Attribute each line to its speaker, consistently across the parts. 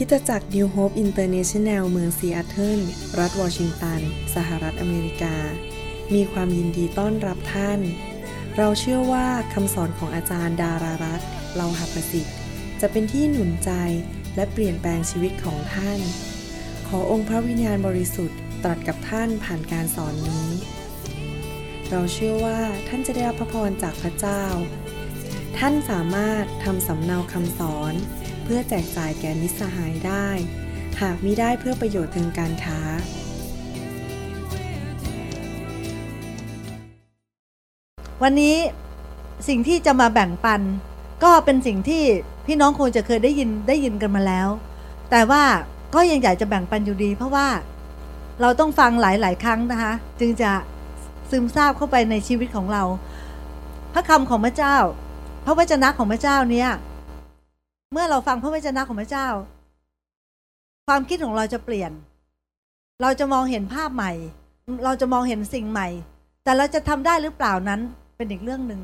Speaker 1: คริสตจักร New Hope International เมืองซีแอตเทิลรัฐวอชิงตัน สหรัฐอเมริกา มีความยินดีต้อนรับท่าน เราเชื่อว่าคำสอนของอาจารย์ดารารัตน์เลาหประสิทธิ์ จะเป็นที่หนุนใจและเปลี่ยนแปลงชีวิตของท่าน ขอองค์พระวิญญาณบริสุทธิ์ตรัสกับท่านผ่านการสอนนี้ เราเชื่อว่าท่านจะได้รับพระพรจากพระเจ้า ท่านสามารถทำสำเนาคำสอน เพื่อแจกจ่ายแก่มิตรสหายได้ หากมิได้เพื่อประโยชน์ทางการค้า
Speaker 2: วันนี้สิ่งที่จะมาแบ่งปัน ก็เป็นสิ่งที่พี่น้องคงจะเคยได้ยินได้ยินกันมาแล้ว แต่ว่าก็ยังอยากจะแบ่งปันอยู่ดี เพราะว่าเราต้องฟังหลาย ๆ ครั้งนะคะ จึงจะซึมซาบเข้าไปในชีวิตของเรา พระคำของพระเจ้า พระวจนะของพระเจ้าเนี่ย เมื่อเราฟังพระวจนะของพระเจ้า ความคิดของเราจะเปลี่ยน เราจะมองเห็นภาพใหม่ เราจะมองเห็นสิ่งใหม่ แต่เราจะทำได้หรือเปล่านั้นเป็นอีกเรื่องหนึ่ง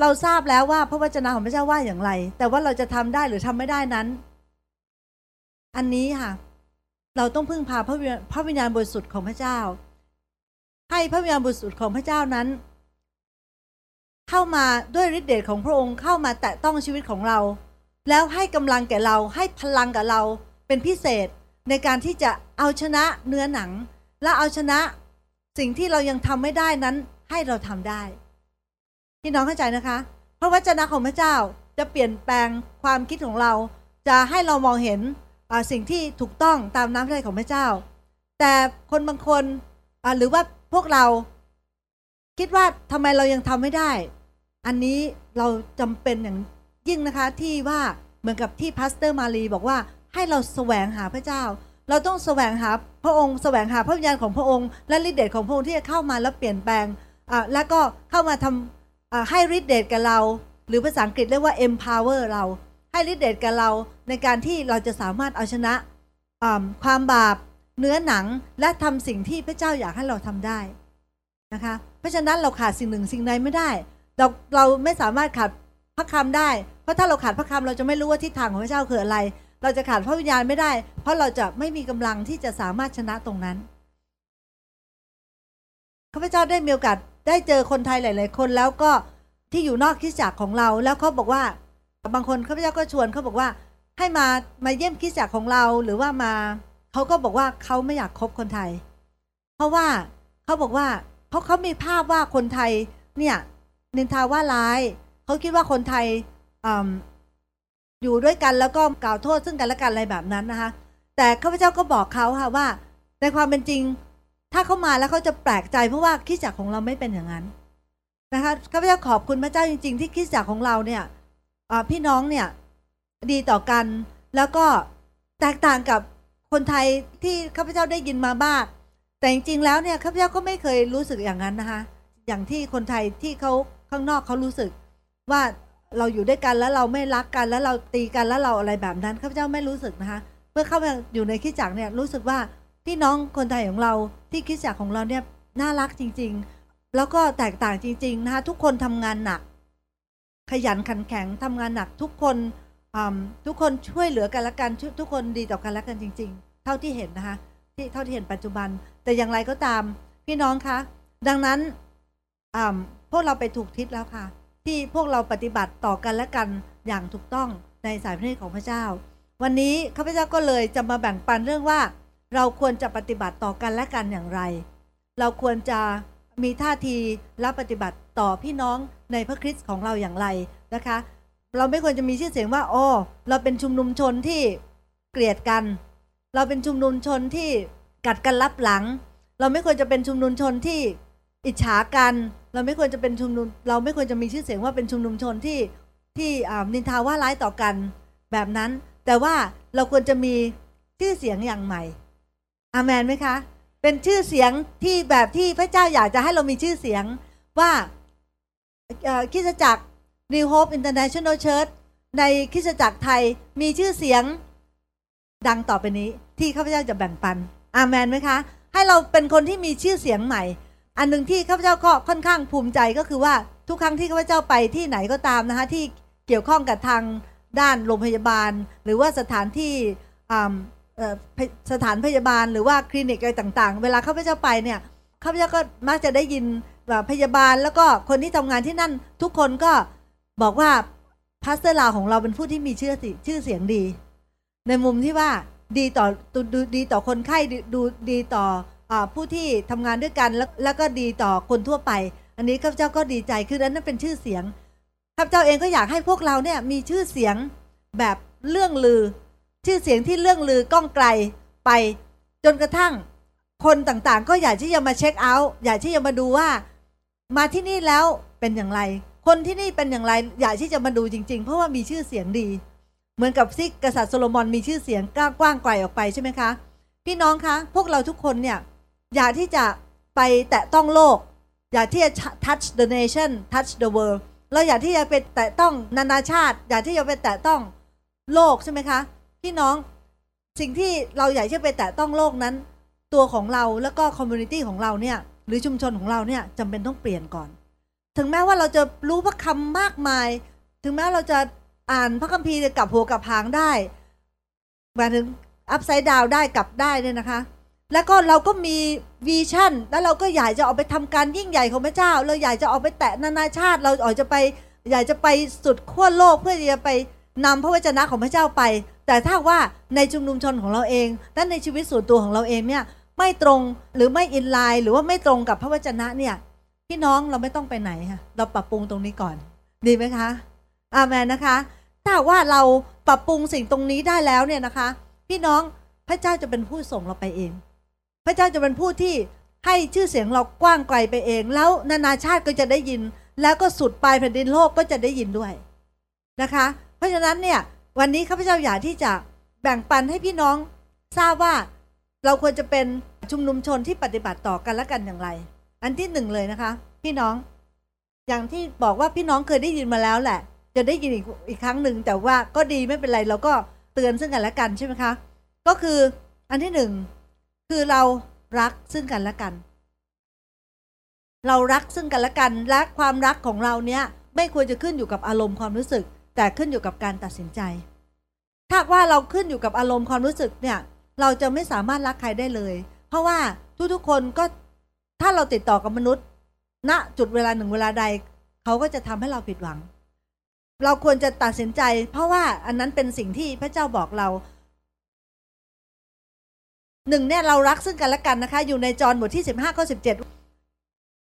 Speaker 2: เราทราบแล้วว่าพระวจนะของพระเจ้าว่าอย่างไร แต่ว่าเราจะทำได้หรือทำไม่ได้นั้น อันนี้ค่ะ เราต้องพึ่งพาพระวิญญาณพระวิญญาณบริสุทธิ์ของพระเจ้า ให้พระวิญญาณบริสุทธิ์ของพระเจ้านั้น เข้ามาด้วยฤทธิ์เดชของพระองค์เข้ามาแตะต้องชีวิตของเรา แล้วให้กำลังแก่เราให้พลังกับเราเป็นพิเศษในการที่จะเอาชนะเนื้อหนัง และเอาชนะสิ่งที่เรายังทำไม่ได้นั้นให้เราทำได้พี่น้องเข้าใจนะคะ พระวจนะของพระเจ้าจะเปลี่ยนแปลงความคิดของเรา จะให้เรามองเห็นสิ่งที่ถูกต้องตามน้ำพระทัยของพระเจ้า แต่คนบางคนหรือว่าพวกเรา คิดว่าทำไมเรายังทำไม่ได้ อันนี้เราจำเป็นอย่าง ยิ่งนะคะที่ว่าเหมือนกับที่ Pastor มารีบอกว่าให้เราแสวงหาพระเจ้า เราต้องแสวงหาพระองค์แสวงหาพระวิญญาณของพระองค์ และฤทธิ์เดชของพระองค์ที่จะเข้ามาแล้วเปลี่ยนแปลงอ่าแล้วก็เข้ามาทำอ่าให้ฤทธิ์เดชกับเรา หรือภาษาอังกฤษเรียกว่า empower เราให้ฤทธิ์เดชกับเราในการที่เราจะสามารถเอาชนะความบาปเนื้อหนังและทำสิ่งที่พระเจ้าอยากให้เราทำได้นะคะเพราะฉะนั้นเราขาดสิ่งหนึ่งสิ่งใดไม่ได้ เราเราไม่สามารถขาดพระคำได้ เพราะถ้าเราขาดพระคำเราจะไม่รู้ว่าทิศทางของพระเจ้าคืออะไร เราจะขาดพระวิญญาณไม่ได้ เพราะเราจะไม่มีกำลังที่จะสามารถชนะตรงนั้นข้าพเจ้าได้มีโอกาสได้เจอคนไทยหลาย ๆ คนแล้วก็ที่อยู่นอกคิดจักรของเรา แล้วเขาบอกว่าบางคนข้าพเจ้าก็ชวนเขาบอกว่าให้มามาเยี่ยมคิดจักรของเราหรือว่ามาเขาก็บอกว่าเขาไม่อยากคบคนไทย เพราะว่าเขาบอกว่าเพราะเขามีภาพว่าคนไทยเนี่ยนินทาว่าร้ายเขาคิดว่าคนไทย อยู่ด้วยกันแล้วก็กล่าวโทษซึ่งกันและกันอะไรแบบนั้นนะคะ แต่ข้าพเจ้าก็บอกเขาค่ะว่า ในความเป็นจริง ถ้าเขามาแล้วเขาจะแปลกใจเพราะว่าคิดจักของเราไม่เป็นอย่างนั้นนะคะข้าพเจ้าขอบคุณพระเจ้าจริง ๆ ที่คิดจักของเราเนี่ยพี่น้องเนี่ยดีต่อกันแล้วก็แตกต่างกับคนไทยที่ข้าพเจ้าได้ยินมาบ้างแต่จริงๆแล้วเนี่ยข้าพเจ้าก็ไม่เคยรู้สึกอย่างนั้นนะคะ อย่างที่คนไทยที่เขาข้างนอกเขารู้สึกว่า เราอยู่ด้วยกันแล้วเราไม่รักกันแล้วเราตีกันแล้วเราอะไรแบบนั้นข้าพเจ้าไม่รู้สึกนะคะ เมื่อเข้ามาอยู่ในคิดจักเนี่ยรู้สึกว่าพี่น้องคนไทยของเราที่คิดจักของเราเนี่ยน่ารักจริง ๆ แล้วก็แตกต่างจริง ๆ นะคะทุกคนทำงานหนัก ขยันขันแข็งทำงานหนักทุกคนทุกคนช่วยเหลือกันและกันทุกคนดีต่อกันและกันจริง ๆ เท่าที่เห็นนะคะที่เท่าที่เห็นปัจจุบัน แต่อย่างไรก็ตามพี่น้องคะ ดังนั้นพวกเราไปถูกทิศแล้วค่ะ ที่พวกเราปฏิบัติต่อกันและกันอย่างถูกต้องในสายพระเนตรของพระเจ้า วันนี้ข้าพเจ้าก็เลยจะมาแบ่งปันเรื่องว่า เราควรจะปฏิบัติต่อกันและกันอย่างไร เราควรจะมีท่าทีและปฏิบัติต่อพี่น้องในพระคริสต์ของเราอย่างไรนะคะ เราไม่ควรจะมีชื่อเสียงว่าโอ้เราเป็นชุมนุมชนที่เกลียดกัน เราเป็นชุมนุมชนที่กัดกันรับหลัง เราไม่ควรจะเป็นชุมนุมชนที่ อิจฉากันเราไม่ควรจะเป็นชุมนุม เราไม่ควรจะมีชื่อเสียงว่าเป็นชุมนุมชนที่ที่นินทาว่าร้ายต่อกันแบบนั้น แต่ว่าเราควรจะมีชื่อเสียงอย่างใหม่อามันไหมคะ เป็นชื่อเสียงที่แบบที่พระเจ้าอยากจะให้เรามีชื่อเสียงว่าคิดจักร New Hope International Church ในคริสตจักรไทยมีชื่อเสียงดังต่อไปนี้ ที่ข้าพเจ้าจะแบ่งปันอามันไหมคะ ให้เราเป็นคนที่มีชื่อเสียงใหม่ อันหนึ่งที่ข้าพเจ้าก็ค่อนข้างภูมิใจก็คือว่าทุกครั้งที่ข้าพเจ้าไปที่ไหนก็ตามนะคะที่เกี่ยวข้องกับทางด้านโรงพยาบาล หรือว่าสถานที่สถานพยาบาลหรือว่าคลินิกอะไรต่างๆ เวลาข้าพเจ้าไปเนี่ยข้าพเจ้าก็มักจะได้ยินพยาบาลแล้วก็คนที่ทำงานที่นั่นทุกคนก็บอกว่าพาสเตอร์ลาของเราเป็นผู้ที่มีชื่อสิชื่อเสียงดี ในมุมที่ว่าดีต่อดูดดีต่อคนไข้ดูดีต่อ ผู้ที่ทำงานด้วยกันแล้วแล้วก็ดีต่อคนทั่วไป อันนี้ข้าพเจ้าก็ดีใจคือนั้นเป็นชื่อเสียงข้าพเจ้าเองก็อยากให้พวกเราเนี่ยมีชื่อเสียงแบบเรื่องลือ ชื่อเสียงที่เรื่องลือก้องไกลไป จนกระทั่งคนต่างๆ ก็อยากที่จะมาเช็คเอาท์อยากที่จะมาดูว่า มาที่นี่แล้วเป็นอย่างไร คนที่นี่เป็นอย่างไร อยากที่จะมาดูจริง ๆ เพราะว่ามีชื่อเสียงดี เหมือนกับที่กษัตริย์โซโลมอนมีชื่อเสียงกว้างไกลออกไปใช่ไหมคะ พี่น้องคะ พวกเราทุกคนเนี่ย อยากที่จะไปแตะต้องโลก อยากที่จะ touch the nation touch the world เราอยากที่จะไปแตะต้องนานาชาติ อยากที่จะไปแตะต้องโลกใช่ไหมคะ พี่น้องสิ่งที่เราอยากที่จะไปแตะต้องโลกนั้น ตัวของเราแล้วก็ community ของเราเนี่ยหรือชุมชนของเราเนี่ยจำเป็นต้องเปลี่ยนก่อน ถึงแม้ว่าเราจะรู้พระคำมากมาย ถึงแม้เราจะอ่านพระคัมภีร์กลับหัวกลับหางได้หมายถึง upside down ได้กลับได้เนี่ยนะคะ แล้วก็เราก็มี vision แล้วเราก็อยากจะออกไปทำการยิ่งใหญ่ของพระเจ้า เราอยากจะออกไปแตะนานาชาติ เราออกจะไปอยากจะไปสุดขั้วโลกเพื่อจะไปนำพระวจนะของพระเจ้าไป แต่ถ้าว่าในชุมนุมชนของเราเองและในชีวิตส่วนตัวของเราเองเนี่ยไม่ตรงหรือไม่อินไลน์หรือว่าไม่ตรงกับพระวจนะเนี่ยพี่น้องเราไม่ต้องไปไหนค่ะเราปรับปรุงตรงนี้ก่อน ดีไหมคะอาเมนนะคะถ้าว่าเราปรับปรุงสิ่งตรงนี้ได้แล้วเนี่ยนะคะ พี่น้องพระเจ้าจะเป็นผู้ส่งเราไปเอง พระเจ้าจะเป็นผู้ที่ให้ชื่อเสียงเรากว้างไกลไปเอง แล้วนานาชาติก็จะได้ยิน แล้วก็สุดปลายแผ่นดินโลกก็จะได้ยินด้วยนะคะ เพราะฉะนั้นเนี่ยวันนี้ข้าพเจ้าอยากที่จะแบ่งปันให้พี่น้องทราบว่าเราควรจะเป็นชุมนุมชนที่ปฏิบัติต่อกันและกันอย่างไร อันที่หนึ่งเลยนะคะ พี่น้อง อย่างที่บอกว่าพี่น้องเคยได้ยินมาแล้วแหละ จะได้ยินอีกอีกครั้งหนึ่งแต่ว่าก็ดีไม่เป็นไรเราก็เตือนซึ่งกันและกันใช่ไหมคะ ก็คืออันที่หนึ่ง คือเรารักซึ่งกันและกัน เรารักซึ่งกันและกันและความรักของเราเนี้ยไม่ควรจะขึ้นอยู่กับอารมณ์ความรู้สึก แต่ขึ้นอยู่กับการตัดสินใจ ถ้าว่าเราขึ้นอยู่กับอารมณ์ความรู้สึกเนี่ย เราจะไม่สามารถรักใครได้เลย เพราะว่าทุกๆคนก็ถ้าเราติดต่อกับมนุษย์ณจุดเวลาหนึ่งเวลาใด เขาก็จะทำให้เราผิดหวัง เราควรจะตัดสินใจ เพราะว่าอันนั้นเป็นสิ่งที่พระเจ้าบอกเรา หนึ่งเนี่ยเรารักซึ่งกันและกันนะคะ อยู่ในจอห์นบทที่สิบห้าข้อสิบเจ็ด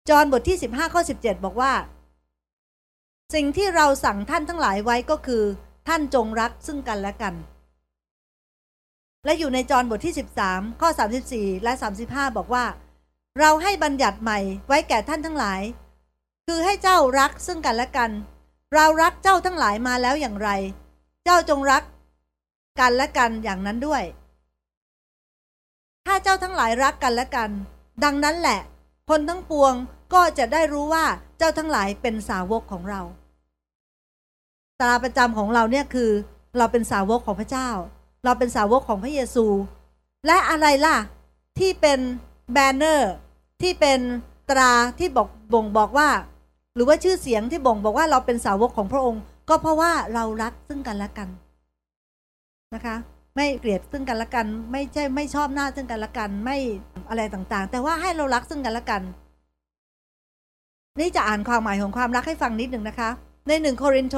Speaker 2: จอห์นบทที่สิบห้าข้อสิบเจ็ดบอกว่า สิ่งที่เราสั่งท่านทั้งหลายไว้ก็คือ ท่านจงรักซึ่งกันและกัน และอยู่ในจอห์นบทที่สิบสามข้อสามสิบสี่และสามสิบห้าบอกว่า เราให้บัญญัติใหม่ไว้แก่ท่านทั้งหลาย คือให้เจ้ารักซึ่งกันและกัน เรารักเจ้าทั้งหลายมาแล้วอย่างไร เจ้าจงรักกันและกันอย่างนั้นด้วย ถ้าเจ้าทั้งหลายรักกันและกัน ดังนั้นแหละ คนทั้งปวงก็จะได้รู้ว่าเจ้าทั้งหลายเป็นสาวกของเราตราประจำของเราเนี่ยคือเราเป็นสาวกของพระเจ้า เราเป็นสาวกของพระเยซู และอะไรล่ะ ที่เป็นแบนเนอร์ ที่เป็นตราที่บอกบ่งบอกว่า หรือว่าชื่อเสียงที่บ่งบอกว่าเราเป็นสาวกของพระองค์ ก็เพราะว่าเรารักซึ่งกันและกันนะคะ ไม่เกลียดซึ่งกันและกัน ไม่ใช่ไม่ชอบหน้าซึ่งกันและกัน ไม่อะไรต่างๆ แต่ว่าให้เรารักซึ่งกันและกัน นี่จะอ่านความหมายของความรักให้ฟังนิดหนึ่งนะคะ ในหนึ่งโครินโต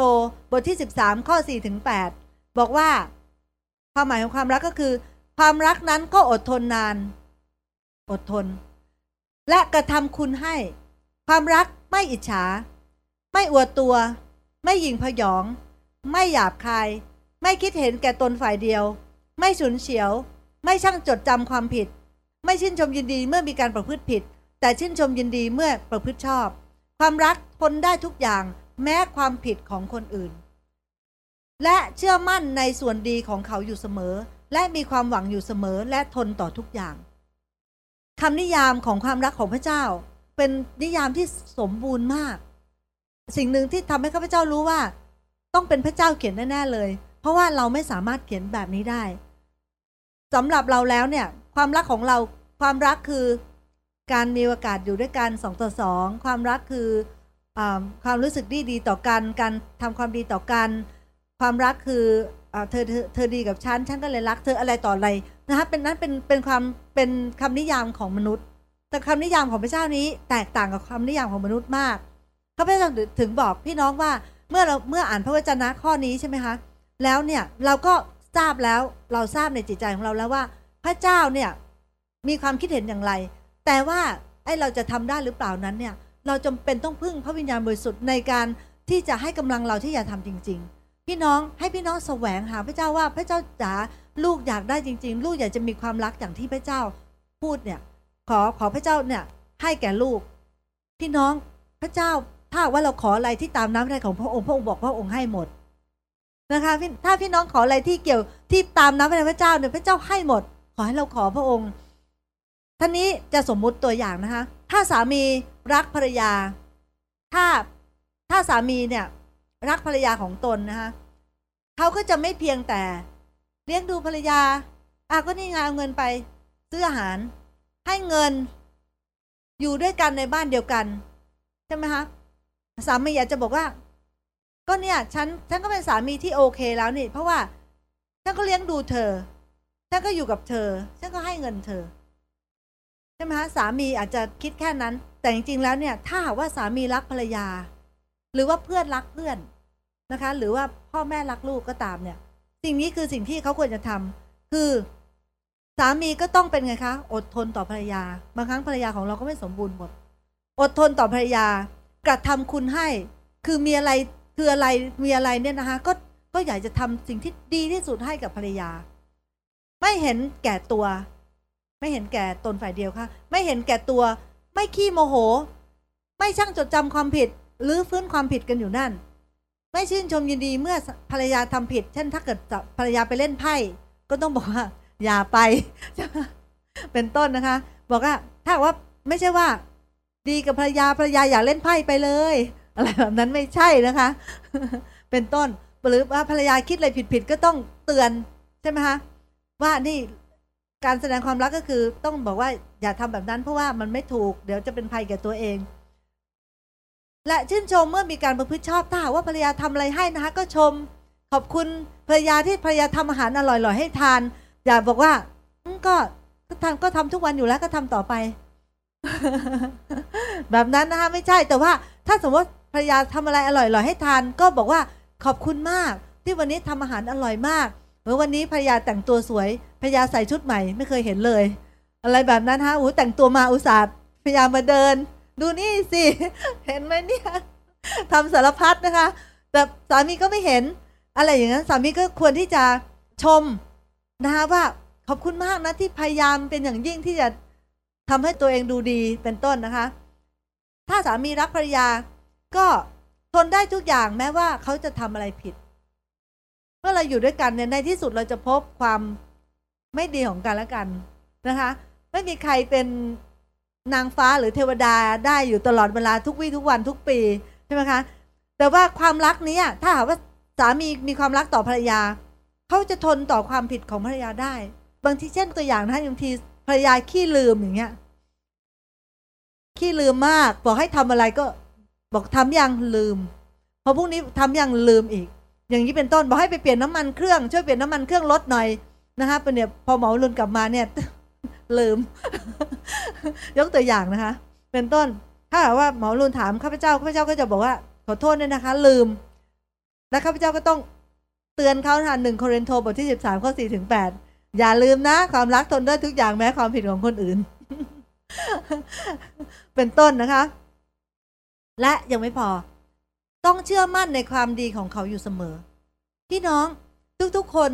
Speaker 2: บทที่ 13 ข้อ4ถึง8บอกว่า ความหมายของความรักก็คือ ความรักนั้นก็อดทนนาน อดทน และกระทำคุณให้ ความรักไม่อิจฉา ไม่อวดตัว ไม่หยิ่งพยอง ไม่หยาบคายไม่คิดเห็นแก่ตนฝ่ายเดียว ไม่ฉุนเฉียว ไม่ช่างจดจำความผิด ไม่ชื่นชมยินดีเมื่อมีการประพฤติผิด แต่ชื่นชมยินดีเมื่อประพฤติชอบ ความรักทนได้ทุกอย่างแม้ความผิดของคนอื่น และเชื่อมั่นในส่วนดีของเขาอยู่เสมอ และมีความหวังอยู่เสมอและทนต่อทุกอย่างคำนิยามของความรักของพระเจ้า เป็นนิยามที่สมบูรณ์มาก สิ่งหนึ่งที่ทำให้ข้าพเจ้ารู้ว่า ต้องเป็นพระเจ้าเขียนแน่ๆเลย เพราะว่าเราไม่สามารถเขียนแบบนี้ได้ สำหรับเราแล้วเนี่ยความรักของเราความรักคือการมีโอกาสอยู่ด้วยกันสองต่อสองความรักคืออความรู้สึกดีดีต่อกันการทำความดีต่อกัน ความรักคืออเธอเธอเธอดีกับฉันฉันก็เลยรักเธออะไรต่ออะไรนะคะเป็นนั้นเป็นเป็นความเป็นคำนิยามของมนุษย์ แต่คำนิยามของพระเจ้านี้แตกต่างกับคำนิยามของมนุษย์มากพระเจ้าถึงบอกพี่น้องว่าเมื่อเราเมื่ออ่านพระวจนะข้อนี้ใช่ไหมคะแล้วเนี่ยเราก็ ทราบแล้วเราทราบในจิตใจของเราแล้วว่า พระเจ้าเนี่ยมีความคิดเห็นอย่างไร แต่ว่าไอ้เราจะทำได้หรือเปล่านั้นเนี่ยเราจำเป็นต้องพึ่งพระวิญญาณบริสุทธิ์ในการที่จะให้กำลังเราที่จะทำจริง ๆ พี่น้องให้พี่น้องแสวงหาพระเจ้าว่าพระเจ้าจ๋าลูกอยากได้จริง ๆ ลูกอยากจะมีความรักอย่างที่พระเจ้าพูดเนี่ยขอขอพระเจ้าเนี่ยให้แก่ลูก พี่น้องพระเจ้าถ้าว่าเราขออะไรที่ตามน้ำพระทัยของพระองค์พระองค์บอกพระองค์ให้หมด นะคะถ้าพี่น้องขออะไรที่เกี่ยวที่ตามน้ำพระทัยพระเจ้าเนี่ยพระเจ้าให้หมด ขอให้เราขอพระองค์ท่านนี้จะสมมุติตัวอย่างนะคะ ถ้าสามีรักภรรยา ถ้าถ้าสามีเนี่ยรักภรรยาของตนนะคะเขาก็จะไม่เพียงแต่เลี้ยงดูภรรยาอะก็นี่ไงเอาเงินไปซื้ออาหาร ให้เงิน อยู่ด้วยกันในบ้านเดียวกัน ใช่ไหมคะสามีอยากจะบอกว่า ก็เนี่ยฉันฉันก็เป็นสามีที่โอเคแล้วนี่ เพราะว่าฉันก็เลี้ยงดูเธอ ฉันก็อยู่กับเธอ ฉันก็ให้เงินเธอใช่ไหมคะสามีอาจจะคิดแค่นั้น แต่จริงๆแล้วเนี่ย ถ้าหากว่าสามีรักภรรยา หรือว่าเพื่อนรักเพื่อนนะคะ หรือว่าพ่อแม่รักลูกก็ตามเนี่ย สิ่งนี้คือสิ่งที่เขาควรจะทำคือสามีก็ต้องเป็นไงคะ อดทนต่อภรรยา บางครั้งภรรยาของเราก็ไม่สมบูรณ์หมด อดทนต่อภรรยากระทำคุณให้ คือมีอะไร คืออะไรมีอะไรเนี่ยนะคะก็ก็อยากจะทำสิ่งที่ดีที่สุดให้กับภรรยา ไม่เห็นแก่ตัว ไม่เห็นแก่ตนฝ่ายเดียวค่ะ ไม่เห็นแก่ตัว ไม่ขี้โมโห ไม่ช่างจดจำความผิด หรือฟื้นความผิดกันอยู่นั่น ไม่ชื่นชมยินดีเมื่อภรรยาทำผิด เช่นถ้าเกิดภรรยาไปเล่นไพ่ก็ต้องบอกว่า อย่าไป เป็นต้นนะคะ บอกว่าถ้าว่าไม่ใช่ว่า ดีกับภรรยาภรรยาอย่าเล่นไพ่ไปเลย อะไรแบบนั้นไม่ใช่นะคะ เป็นต้นหรือว่าภรรยาคิดอะไรผิดๆก็ต้องเตือนใช่ไหมคะว่านี่การแสดงความรักก็คือต้องบอกว่าอย่าทำแบบนั้นเพราะว่ามันไม่ถูกเดี๋ยวจะเป็นภัยแก่ตัวเอง และชื่นชมเมื่อมีการประพฤติชอบถ้าหากว่าภรรยาทำอะไรให้นะคะก็ชมขอบคุณภรรยาที่ภรรยาทำอาหารอร่อยๆให้ทาน อย่าบอกว่าก็ก็ทำก็ทำทุกวันอยู่แล้วก็ทำต่อไป แบบนั้นนะคะไม่ใช่แต่ว่าถ้าสมมติ ภรรยาทำอะไรอร่อยๆให้ทาน ก็บอกว่าขอบคุณมาก ที่วันนี้ทำอาหารอร่อยมากเมื่อวันนี้ภรรยาแต่งตัวสวยภรรยาใส่ชุดใหม่ไม่เคยเห็นเลย อะไรแบบนั้นฮะโอ้แต่งตัวมาอุตส่าห์พยายามมาเดิน ดูนี่สิเห็นไหมเนี่ยทำสารพัดนะคะ แต่สามีก็ไม่เห็น อะไรอย่างนั้นสามีก็ควรที่จะชมนะคะว่าขอบคุณมากนะที่พยายามเป็นอย่างยิ่งที่จะทำให้ตัวเองดูดีเป็นต้นนะคะ ถ้าสามีรักภรรยา ก็ทนได้ทุกอย่างแม้ว่าเขาจะทำอะไรผิด เมื่อเราอยู่ด้วยกันเนี่ยในที่สุดเราจะพบความไม่ดีของกันและกันนะคะ ไม่มีใครเป็นนางฟ้าหรือเทวดาได้อยู่ตลอดเวลาทุกวี่ทุกวันทุกปีใช่ไหมคะแต่ว่าความรักนี้ถ้าหากว่าสามีมีความรักต่อภรรยาเขาจะทนต่อความผิดของภรรยาได้ บางทีเช่นตัวอย่างนะบางทีภรรยาขี้ลืมอย่างเงี้ยขี้ลืมมากบอกให้ทำอะไรก็ บอกทำยังลืมพอพรุ่งนี้ทำยังลืมอีก อย่างนี้เป็นต้นบอกให้ไปเปลี่ยนน้ำมันเครื่องช่วยเปลี่ยนน้ำมันเครื่องรถหน่อยนะคะเป็นเนี่ยพอหมอรุนกลับมาเนี่ยลืม ยกตัวอย่างนะคะ เป็นต้น ถ้าว่าหมอรุนถามข้าพเจ้าข้าพเจ้าก็จะบอกว่า ขอโทษด้วยนะคะ ลืม แล้วข้าพเจ้าก็ต้องเตือนเขาทานหนึ่งโครินโตบทที่สิบสามข้อสี่ถึงแปดอย่าลืมนะ ความรักทนได้ทุกอย่างแม้ความผิดของคนอื่น เป็นต้นนะคะ และยังไม่พอ ต้องเชื่อมั่นในความดีของเขาอยู่เสมอ พี่น้องทุกๆคน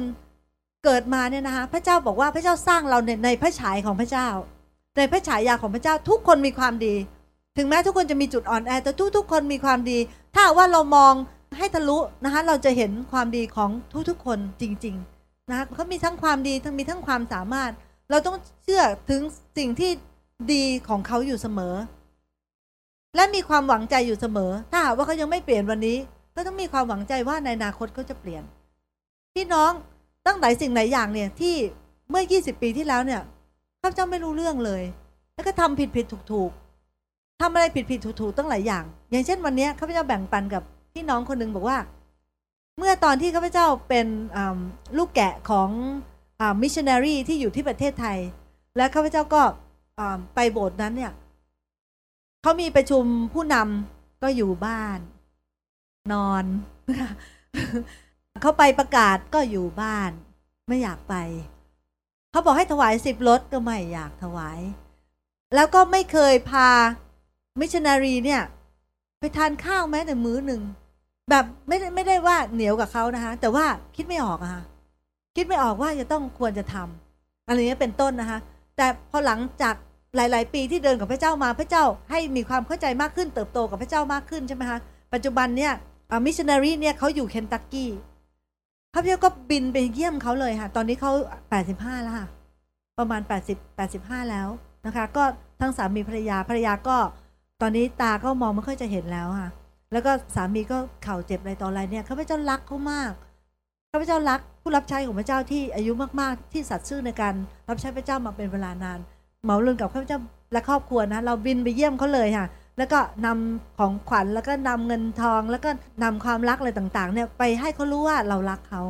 Speaker 2: เกิดมาเนี่ยนะคะพระเจ้าบอกว่าพระเจ้าสร้างเราในในพระฉายของพระเจ้า ในพระฉายาของพระเจ้าทุกคนมีความดี ถึงแม้ทุกคนจะมีจุดอ่อนแอแต่ทุกๆคนมีความดี ถ้าว่าเรามองให้ทะลุนะคะเราจะเห็นความดีของทุกๆคนจริง ๆนะคะเขามีทั้งความดีทั้งมีทั้งความสามารถ เราต้องเชื่อถึงสิ่งที่ดีของเขาอยู่เสมอ และมีความหวังใจอยู่เสมอ ถ้าหากว่าเขายังไม่เปลี่ยนวันนี้ ก็ต้องมีความหวังใจว่าในอนาคตเขาจะเปลี่ยน พี่น้องตั้งหลายสิ่งหลายอย่างเนี่ยที่เมื่อ 20 ปีที่แล้วเนี่ยข้าพเจ้าไม่รู้เรื่องเลย แล้วก็ทำผิดผิดถูกถูกทำอะไรผิดผิดถูกถูกตั้งหลายอย่าง อย่างเช่นวันนี้ข้าพเจ้าแบ่งปันกับพี่น้องคนหนึ่งบอกว่า เมื่อตอนที่ข้าพเจ้าเป็นลูกแกะของมิชชันนารีที่อยู่ที่ประเทศไทย และข้าพเจ้าก็ไปโบสถ์นั้นเนี่ย เขามีประชุมผู้นำก็อยู่บ้าน นอนเขาไปประกาศก็อยู่บ้าน ไม่อยากไป เขาบอกให้ถวายสิบรถก็ไม่อยากถวาย แล้วก็ไม่เคยพามิชนารีเนี่ย ไปทานข้าวแม้แต่มื้อหนึ่งแบบไม่ได้ไม่ได้ว่าเหนียวกับเขานะคะ แต่ว่าคิดไม่ออกอะค่ะคิดไม่ออกว่าจะต้องควรจะทำอะไรนี้เป็นต้นนะคะ แต่พอหลังจาก หลาย ๆ ปีที่เดินกับพระเจ้ามาพระเจ้าให้มีความเข้าใจมากขึ้นเติบโตกับพระเจ้ามากขึ้นใช่ไหมคะปัจจุบันเนี่ยมิชชันนารีเนี่ยเขาอยู่เคนตักกี้พระเจ้าก็บินไปเยี่ยมเขาเลยค่ะตอนนี้เขาแปดสิบห้าแล้วค่ะประมาณแปดสิบแปดสิบห้าแล้วนะคะ ก็ทั้งสามีภรรยาภรรยาก็ตอนนี้ตาก็มองไม่ค่อยจะเห็นแล้วค่ะ แล้วก็สามีก็เข่าเจ็บอะไรต่ออะไรเนี่ยข้าพเจ้ารักเขามากข้าพเจ้ารักผู้รับใช้ของพระเจ้าที่อายุมากๆ ที่สัตย์ซื่อในการรับใช้พระเจ้ามาเป็นเวลานาน เหมาเรื่องกับข้าพเจ้าและครอบครัวนะ เราบินไปเยี่ยมเขาเลยค่ะ แล้วก็นำของขวัญแล้วก็นำเงินทองแล้วก็นำความรักอะไรต่างๆ เนี่ยไปให้เขารู้ว่าเรารักเขา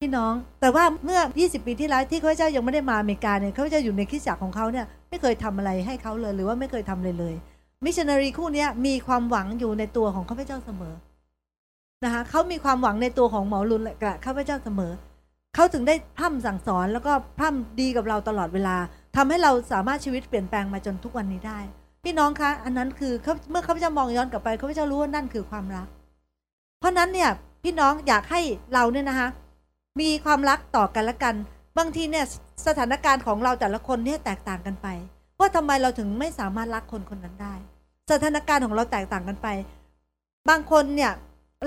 Speaker 2: พี่น้อง แต่ว่าเมื่อ 20 ปีที่แล้วที่ข้าพเจ้ายังไม่ได้มาอเมริกาเนี่ยข้าพเจ้าอยู่ในคริสตจักรของเขาเนี่ยไม่เคยทำอะไรให้เขาเลยหรือว่าไม่เคยทำเลยเลยมิชชันนารีคู่นี้มีความหวังอยู่ในตัวของข้าพเจ้าเสมอนะคะเขามีความหวังในตัวของหมอรุนกับข้าพเจ้าเสมอเขาถึงได้พร่ำสั่งสอนแล้วก็พร่ำดีกับเราตลอดเวลา ทำให้เราสามารถชีวิตเปลี่ยนแปลงมาจนทุกวันนี้ได้ พี่น้องคะ อันนั้นคือเมื่อข้าพเจ้ามองย้อนกลับไปข้าพเจ้ารู้ว่านั่นคือความรัก เพราะนั้นเนี่ยพี่น้องอยากให้เราเนี่ยนะคะมีความรักต่อกันและกัน บางทีเนี่ยสถานการณ์ของเราแต่ละคนเนี่ยแตกต่างกันไป ว่าทำไมเราถึงไม่สามารถรักคนคนนั้นได้ สถานการณ์ของเราแตกต่างกันไป บางคนเนี่ย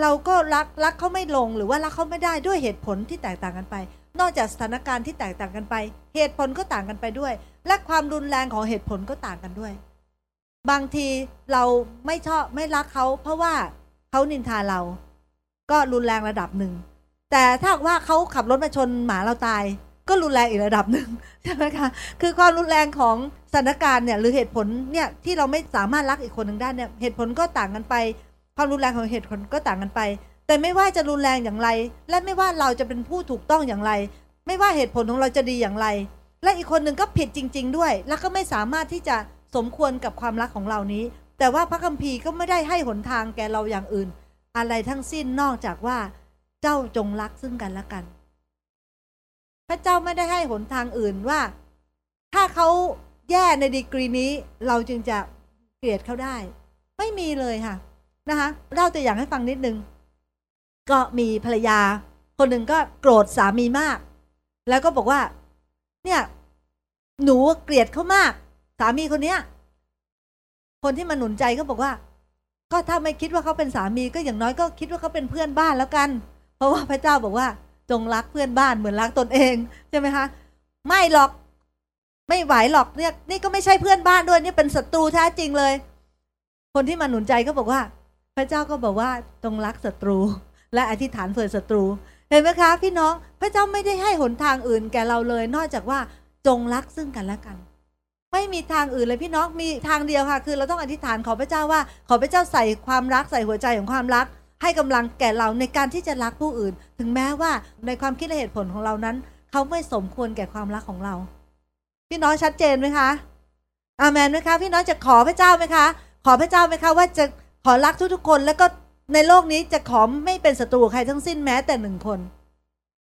Speaker 2: เราก็รักรักเขาไม่ลงหรือว่ารักเขาไม่ได้ด้วยเหตุผลที่แตกต่างกันไป นอกจากสถานการณ์ที่แตกต่างกันไป เหตุผลก็ต่างกันไปด้วย และความรุนแรงของเหตุผลก็ต่างกันด้วย บางทีเราไม่ชอบไม่รักเขาเพราะว่าเขานินทาเรา ก็รุนแรงระดับหนึ่ง แต่ถ้าว่าเขาขับรถมาชนหมาเราตาย ก็รุนแรงอีกระดับหนึ่งใช่ไหมคะ คือความรุนแรงของสถานการณ์เนี่ยหรือเหตุผลเนี่ยที่เราไม่สามารถรักอีกคนหนึ่งได้เนี่ยเหตุผลก็ต่างกันไป ความรุนแรงของเหตุผลก็ต่างกันไป แต่ไม่ว่าจะรุนแรงอย่างไร และไม่ว่าเราจะเป็นผู้ถูกต้องอย่างไร ไม่ว่าเหตุผลของเราจะดีอย่างไร และอีกคนหนึ่งก็ผิดจริง ๆ ด้วย แล้วก็ไม่สามารถที่จะสมควรกับความรักของเรานี้ แต่ว่าพระคัมภีร์ก็ไม่ได้ให้หนทางแก่เราอย่างอื่น อะไรทั้งสิ้นนอกจากว่า เจ้าจงรักซึ่งกันและกัน พระเจ้าไม่ได้ให้หนทางอื่นว่า ถ้าเขาแย่ในดีกรีนี้ เราจึงจะเกลียดเขาได้ ไม่มีเลยค่ะนะคะเล่าตัวอย่างให้ฟังนิดนึง ก็มีภรรยา คนหนึ่งก็โกรธสามีมาก แล้วก็บอกว่า เนี่ย หนูเกลียดเขามาก สามีคนเนี้ย คนที่มาหนุนใจก็บอกว่า ก็ถ้าไม่คิดว่าเขาเป็นสามีก็อย่างน้อยก็คิดว่าเขาเป็นเพื่อนบ้านแล้วกัน เพราะว่าพระเจ้าบอกว่า จงรักเพื่อนบ้านเหมือนรักตนเองใช่ไหมคะไม่หรอก ไม่ไหวหรอกเนี่ยนี่ก็ไม่ใช่เพื่อนบ้านด้วยนี่เป็นศัตรูแท้จริงเลย คนที่มาหนุนใจก็บอกว่า พระเจ้าก็บอกว่าจงรักศัตรู และอธิษฐานเผื่อศัตรู เห็นไหมคะ พี่น้องพระเจ้าไม่ได้ให้หนทางอื่นแก่เราเลย นอกจากว่าจงรักซึ่งกันและกัน ไม่มีทางอื่นเลยพี่น้องมีทางเดียวค่ะ คือเราต้องอธิษฐานขอพระเจ้าว่า ขอพระเจ้าใส่ความรักใส่หัวใจของความรัก ให้กำลังแก่เราในการที่จะรักผู้อื่น ถึงแม้ว่าในความคิดและเหตุผลของเรานั้น เขาไม่สมควรแก่ความรักของเรา พี่น้องชัดเจนไหมคะอามันไหมคะ พี่น้องจะขอพระเจ้าไหมคะ ขอพระเจ้าไหมคะว่าจะขอรักทุกๆคนแล้วก็ ในโลกนี้จะขอไม่เป็นศัตรูใครทั้งสิ้นแม้แต่หนึ่งคน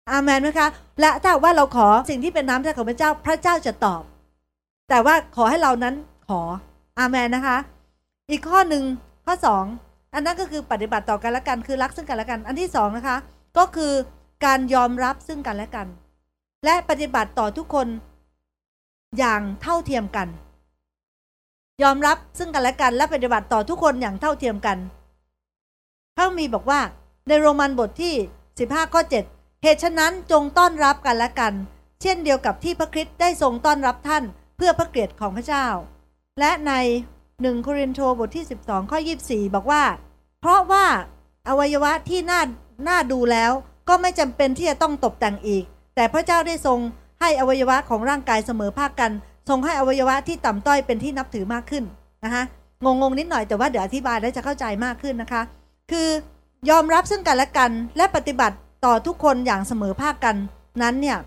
Speaker 2: อามันไหมคะ และถ้าว่าเราขอสิ่งที่เป็นน้ำใจของพระเจ้าพระเจ้าจะตอบ แต่ว่าขอให้เรานั้นขออามันนะคะ อีกข้อหนึ่งข้อสองอันนั้นก็คือปฏิบัติต่อกันและกันคือรักซึ่งกันและกัน อันที่สองนะคะ ก็คือการยอมรับซึ่งกันและกัน และปฏิบัติต่อทุกคนอย่างเท่าเทียมกัน ยอมรับซึ่งกันและกัน และปฏิบัติต่อทุกคนอย่างเท่าเทียมกัน ระมีบอกว่าในโรมันบทที่ 15 ข้อ 7 เหตุฉะนั้นจงต้อนรับกันและกัน เช่นเดียวกับที่พระคริสต์ได้ทรงต้อนรับท่านเพื่อพระเกียรติของพระเจ้า และในหนึ่งโครินโตบทที่ 12 ข้อ 24 บอกว่า เพราะว่าอวัยวะที่น่าน่าดูแล้วก็ไม่จำเป็นที่จะต้องตกแต่งอีก แต่พระเจ้าได้ทรงให้อวัยวะของร่างกายเสมอภาคกัน ทรงให้อวัยวะที่ต่ำต้อยเป็นที่นับถือมากขึ้นนะคะงงงนิดหน่อยแต่ว่าเดี๋ยวอธิบายแล้วจะเข้าใจมากขึ้นนะคะ คือยอมรับซึ่งกันและกัน และปฏิบัติต่อทุกคนอย่างเสมอภาคกันนั้นเนี่ย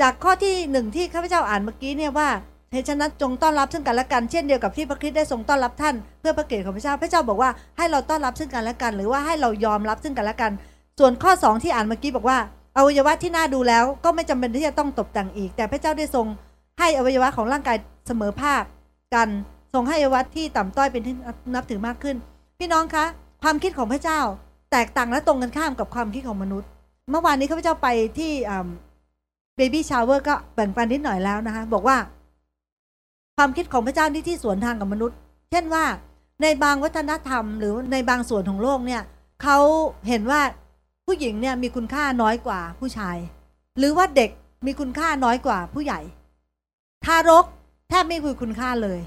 Speaker 2: จากข้อที่หนึ่งที่ข้าพเจ้าอ่านเมื่อกี้เนี่ยว่าเหตุฉะนั้นจงต้อนรับซึ่งกันและกันเช่นเดียวกับที่พระคริสต์ได้ทรงต้อนรับท่านเพื่อพระเกียรติของพระเจ้าพระเจ้าบอกว่าให้เราต้อนรับซึ่งกันและกัน หรือว่าให้เรายอมรับซึ่งกันและกัน ส่วนข้อ 2 ที่อ่านเมื่อกี้บอกว่าอวัยวะที่น่าดูแล้วก็ไม่จำเป็นที่จะต้องตกแต่งอีก แต่พระเจ้าได้ทรงให้อวัยวะของร่างกายเสมอภาคกันทรงให้อวัยวะที่ต่ำต้อยเป็นที่นับถือมากขึ้น พี่น้องคะ ความคิดของพระเจ้า แตกต่างและตรงกันข้ามกับความคิดของมนุษย์ เมื่อวานนี้ข้าพเจ้าไปที่เบบี้ชาวเวอร์ก็แบ่งปันนิดหน่อยแล้วนะคะบอกว่า ความคิดของพระเจ้าที่ที่สวนทางกับมนุษย์ เช่นว่าในบางวัฒนธรรม หรือในบางส่วนของโลกเนี่ยเขาเห็นว่าผู้หญิงเนี่ยมีคุณค่าน้อยกว่าผู้ชาย หรือว่าเด็กมีคุณค่าน้อยกว่าผู้ใหญ่ ทารกแทบไม่มีคุณค่าเลย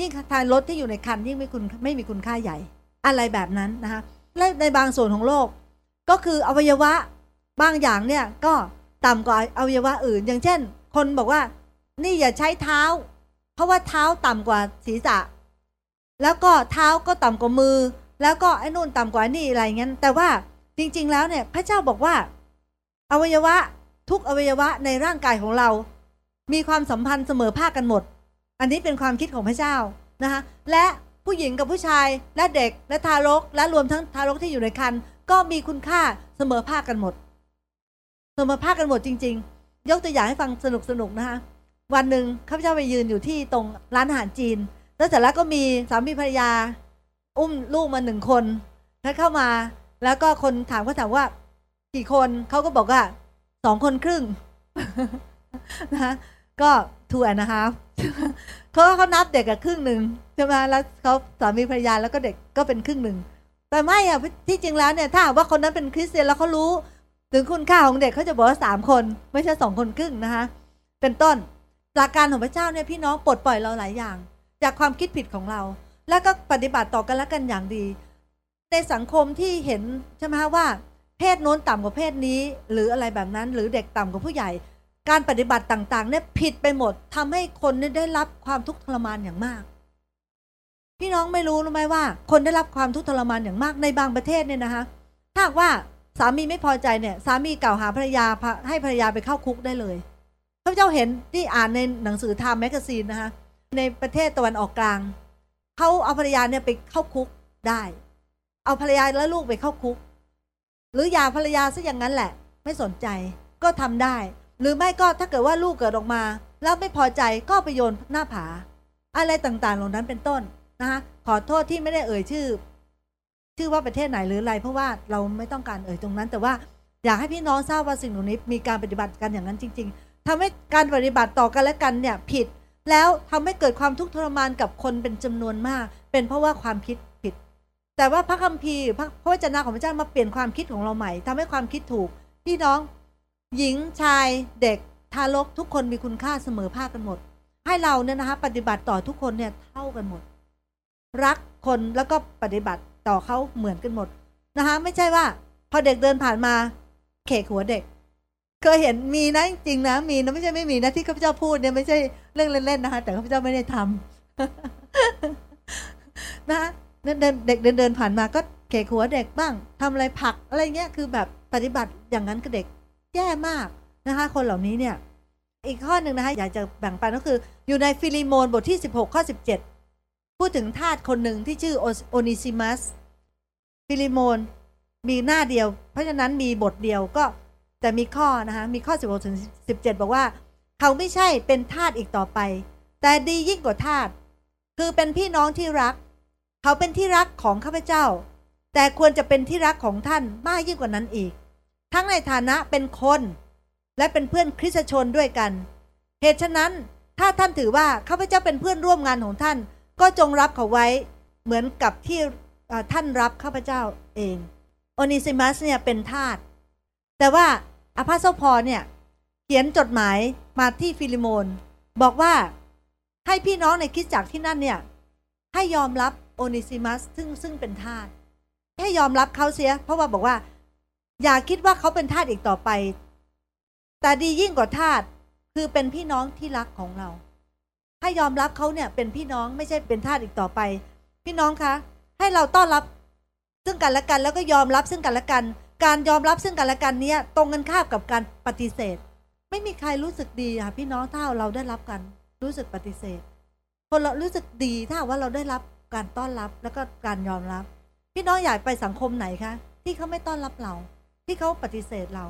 Speaker 2: ยิ่งทารกที่อยู่ในคันยิ่งไม่คุณไม่มีคุณค่าใหญ่ อะไรแบบนั้นนะคะและในบางส่วนของโลก ก็คืออวัยวะบางอย่างเนี่ยก็ต่ำกว่าอวัยวะอื่น อย่างเช่น คนบอกว่า นี่อย่าใช้เท้า เพราะว่าเท้าต่ำกว่าศีรษะ แล้วก็เท้าก็ต่ำกว่ามือ แล้วก็ไอ้นู่นต่ำกว่านี่อะไรเงี้ยแต่ว่าจริง ๆ แล้วเนี่ยพระเจ้าบอกว่า อวัยวะทุกอวัยวะในร่างกายของเรา มีความสัมพันธ์เสมอภาคกันหมด อันนี้เป็นความคิดของพระเจ้านะคะและ ผู้หญิงกับผู้ชายและเด็กและทารก และรวมทั้งทารกที่อยู่ในครรภ์ก็มีคุณค่าเสมอภาคกันหมด เสมอภาคกันหมดจริง ๆ ยกตัวอย่างให้ฟังสนุกสนุกนะคะวันหนึ่งข้าพเจ้าไปยืนอยู่ที่ตรงร้านอาหารจีน แล้วเสร็จแล้วก็มีสามีภรรยา อุ้มลูกมาหนึ่งคนแล้วเข้ามา แล้วก็คนถามก็ถามว่า กี่คนเขาก็บอกว่าสองคนครึ่งนะก็ทูแอนนะคะเขาเขานับเด็กกับครึ่งหนึ่ง ใช่ไหมแล้วเขาสามีภรรยาแล้วก็เด็กก็เป็นครึ่งหนึ่ง แต่ไม่อะที่จริงแล้วเนี่ยถ้าว่าคนนั้นเป็นคริสเตียนแล้วเขารู้ ถึงคุณค่าของเด็กเขาจะบอกว่าสามคน ไม่ใช่สองคนครึ่งนะคะเป็นต้นหลักการของพระเจ้าเนี่ยพี่น้องปลดปล่อยเราหลายอย่าง จากความคิดผิดของเรา แล้วก็ปฏิบัติต่อกันและกันอย่างดี ในสังคมที่เห็นใช่ไหมว่า เพศโน้นต่ำกว่าเพศนี้ หรืออะไรแบบนั้นหรือเด็กต่ำกว่าผู้ใหญ่ การปฏิบัติต่างๆเนี่ยผิดไปหมดทำให้คนได้รับความทุกข์ทรมานอย่างมาก พี่น้องไม่รู้รือไหมว่า คนได้รับความทุกข์ทรมานอย่างมากในบางประเทศเนี่ยนะคะถ้าว่าสามีไม่พอใจเนี่ย สามีกล่าวหาภรรยาให้ภรรยาไปเข้าคุกได้เลยข้าพเจ้าเห็นที่อ่านในหนังสือ Time Magazine นะคะในประเทศตะวันออกกลางเขาเอาภรรยาเนี่ยไปเข้าคุกได้ เอาภรรยาและลูกไปเข้าคุก หรือหย่าภรรยาซะอย่างนั้นแหละ ไม่สนใจก็ทำได้ หรือไม่ก็ถ้าเกิดว่าลูกเกิดออกมา แล้วไม่พอใจก็ไปโยนหน้าผา อะไรต่างๆเหล่านั้นเป็นต้น นะคะขอโทษที่ไม่ได้เอ่ยชื่อ ชื่อว่าประเทศไหนหรืออะไร เพราะว่าเราไม่ต้องการเอ่ยตรงนั้น แต่ว่าอยากให้พี่น้องทราบว่าสิ่งเหล่านี้มีการปฏิบัติกันอย่างนั้นจริง ๆทำให้การปฏิบัติต่อกันและกันเนี่ยผิด แล้วทำให้เกิดความทุกข์ทรมานกับคนเป็นจำนวนมาก เป็นเพราะว่าความคิดผิด แต่ว่าพระคัมภีร์พระพระวจนะของพระเจ้ามาเปลี่ยนความคิดของเราใหม่ทำให้ความคิดถูก พี่น้อง หญิงชายเด็กทารกทุกคนมีคุณค่าเสมอภาคกันหมด ให้เราเนี่ยนะคะปฏิบัติต่อทุกคนเนี่ยเท่ากันหมด รักคนแล้วก็ปฏิบัติต่อเขาเหมือนกันหมดนะคะไม่ใช่ว่า พอเด็กเดินผ่านมาเขกหัวเด็ก เคยเห็นมีนะจริงนะมีนะไม่ใช่ไม่มีนะที่ข้าพเจ้าพูดเนี่ยไม่ใช่เรื่องเล่นๆนะคะ แต่ข้าพเจ้าไม่ได้ทำนะเดินเด็กเดินเดินผ่านมาก็เขกหัวเด็กบ้างทำอะไรผักอะไรเงี้ยคือแบบปฏิบัติอย่างนั้นกับเด็กแย่มากนะคะ คนเหล่านี้เนี่ย อีกข้อหนึ่งนะคะอยากจะแบ่งปันก็คือ อยู่ในฟิลิโมนบทที่ 16 ข้อ 17 พูดถึงทาสคนหนึ่งที่ชื่อโอนิซิมัสฟิลิโมนมีหน้าเดียว เพราะฉะนั้นมีบทเดียวก็แต่มีข้อนะคะมีข้อ 16ถึง17 บอกว่า เขาไม่ใช่เป็นทาสอีกต่อไป แต่ดียิ่งกว่าทาสคือเป็นพี่น้องที่รัก เขาเป็นที่รักของข้าพเจ้า แต่ควรจะเป็นที่รักของท่านมากยิ่งกว่านั้นอีก ทั้งในฐานะเป็นคน และเป็นเพื่อนคริสตชนด้วยกัน เหตุฉะนั้นถ้าท่านถือว่าข้าพเจ้าเป็นเพื่อนร่วมงานของท่าน ก็จงรับเขาไว้เหมือนกับที่ท่านรับข้าพเจ้าเอง โอนิซิมัสเนี่ยเป็นทาส แต่ว่า apostle Paul เนี่ย เขียนจดหมายมาที่ฟิลิโมน บอกว่าให้พี่น้องในคริสตจักรที่นั่นเนี่ย ให้ยอมรับโอนิซิมัสซึ่งซึ่งเป็นทาสให้ยอมรับเขาเสีย เพราะว่าบอกว่า อย่าคิดว่าเขาเป็นทาสอีกต่อไป แต่ดียิ่งกว่าทาสคือเป็นพี่น้องที่รักของเรา ให้ยอมรับเขาเนี่ยเป็นพี่น้องไม่ใช่เป็นทาสอีกต่อไป พี่น้องคะ ให้เราต้อนรับซึ่งกันและกันแล้วก็ยอมรับซึ่งกันและกัน การยอมรับซึ่งกันและกันเนี้ยตรงกันข้ามกับการปฏิเสธ ไม่มีใครรู้สึกดีค่ะพี่น้องถ้าเราได้รับกัน รู้สึกปฏิเสธ คนเรารู้สึกดีถ้าว่าเราได้รับการต้อนรับแล้วก็การยอมรับ พี่น้องอยากไปสังคมไหนคะที่เขาไม่ต้อนรับเรา ที่เขาปฏิเสธเรา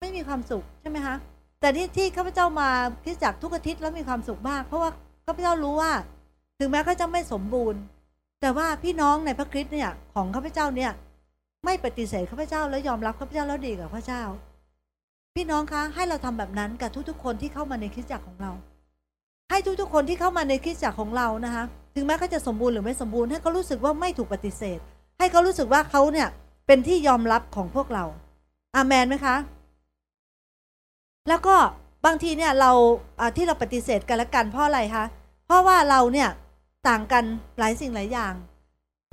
Speaker 2: ไม่มีความสุขใช่ไหมคะ แต่ที่ที่ข้าพเจ้ามาคริสตจักทุกอาทิตย์แล้วมีความสุขมาก เพราะว่าข้าพเจ้ารู้ว่า ถึงแม้เขาจะไม่สมบูรณ์ แต่ว่าพี่น้องในพระคริสต์เนี่ยของข้าพเจ้าเนี่ย ไม่ปฏิเสธข้าพเจ้าแล้วยอมรับข้าพเจ้าแล้วดีกับพระเจ้า พี่น้องคะให้เราทำแบบนั้นกับทุกๆ คนที่เข้ามาในคริสตจักรของเรา ให้ทุกๆ คนที่เข้ามาในคริสตจักรของเรานะคะ ถึงแม้เขาจะสมบูรณ์หรือไม่สมบูรณ์ให้เขารู้สึกว่าไม่ถูกปฏิเสธ ให้เขารู้สึกว่าเขาเนี่ยเป็นที่ยอมรับของพวกเรา อาเมนไหมคะ แล้วก็บางทีเนี่ยเราที่เราปฏิเสธกันละกันเพราะอะไรคะเพราะว่าเราเนี่ยต่างกันหลายสิ่งหลายอย่าง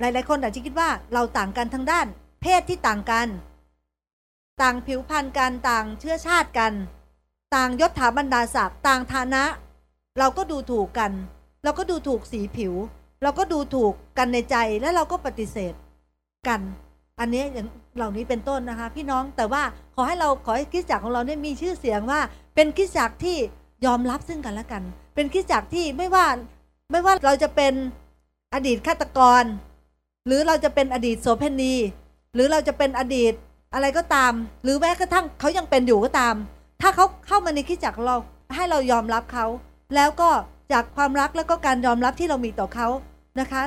Speaker 2: หลาย ๆ คนอาจจะคิดว่าเราต่างกันทางด้าน เพศที่ต่างกัน ต่างผิวพรรณกันต่างเชื้อชาติกัน ต่างยศถาบรรดาศักดิ์ต่างฐานะ เราก็ดูถูกกัน เราก็ดูถูกสีผิว เราก็ดูถูกกันในใจและเราก็ปฏิเสธกัน อันนี้อย่างเหล่านี้เป็นต้นนะคะพี่น้องแต่ว่าขอให้เราขอให้คริสจักรของเราเนี่ยมีชื่อเสียงว่า เป็นคริสจักรที่ยอมรับซึ่งกันและกัน เป็นคริสจักรที่ไม่ว่าไม่ว่าเราจะเป็นอดีตฆาตกร หรือเราจะเป็นอดีตโสเภณีหรือเราจะเป็นอดีตอะไรก็ตาม หรือแม้กระทั่งเขายังเป็นอยู่ก็ตาม ถ้าเขาเข้ามาในคิดจักเราให้เรายอมรับเขา แล้วก็จากความรักแล้วก็การยอมรับที่เรามีต่อเขานะคะ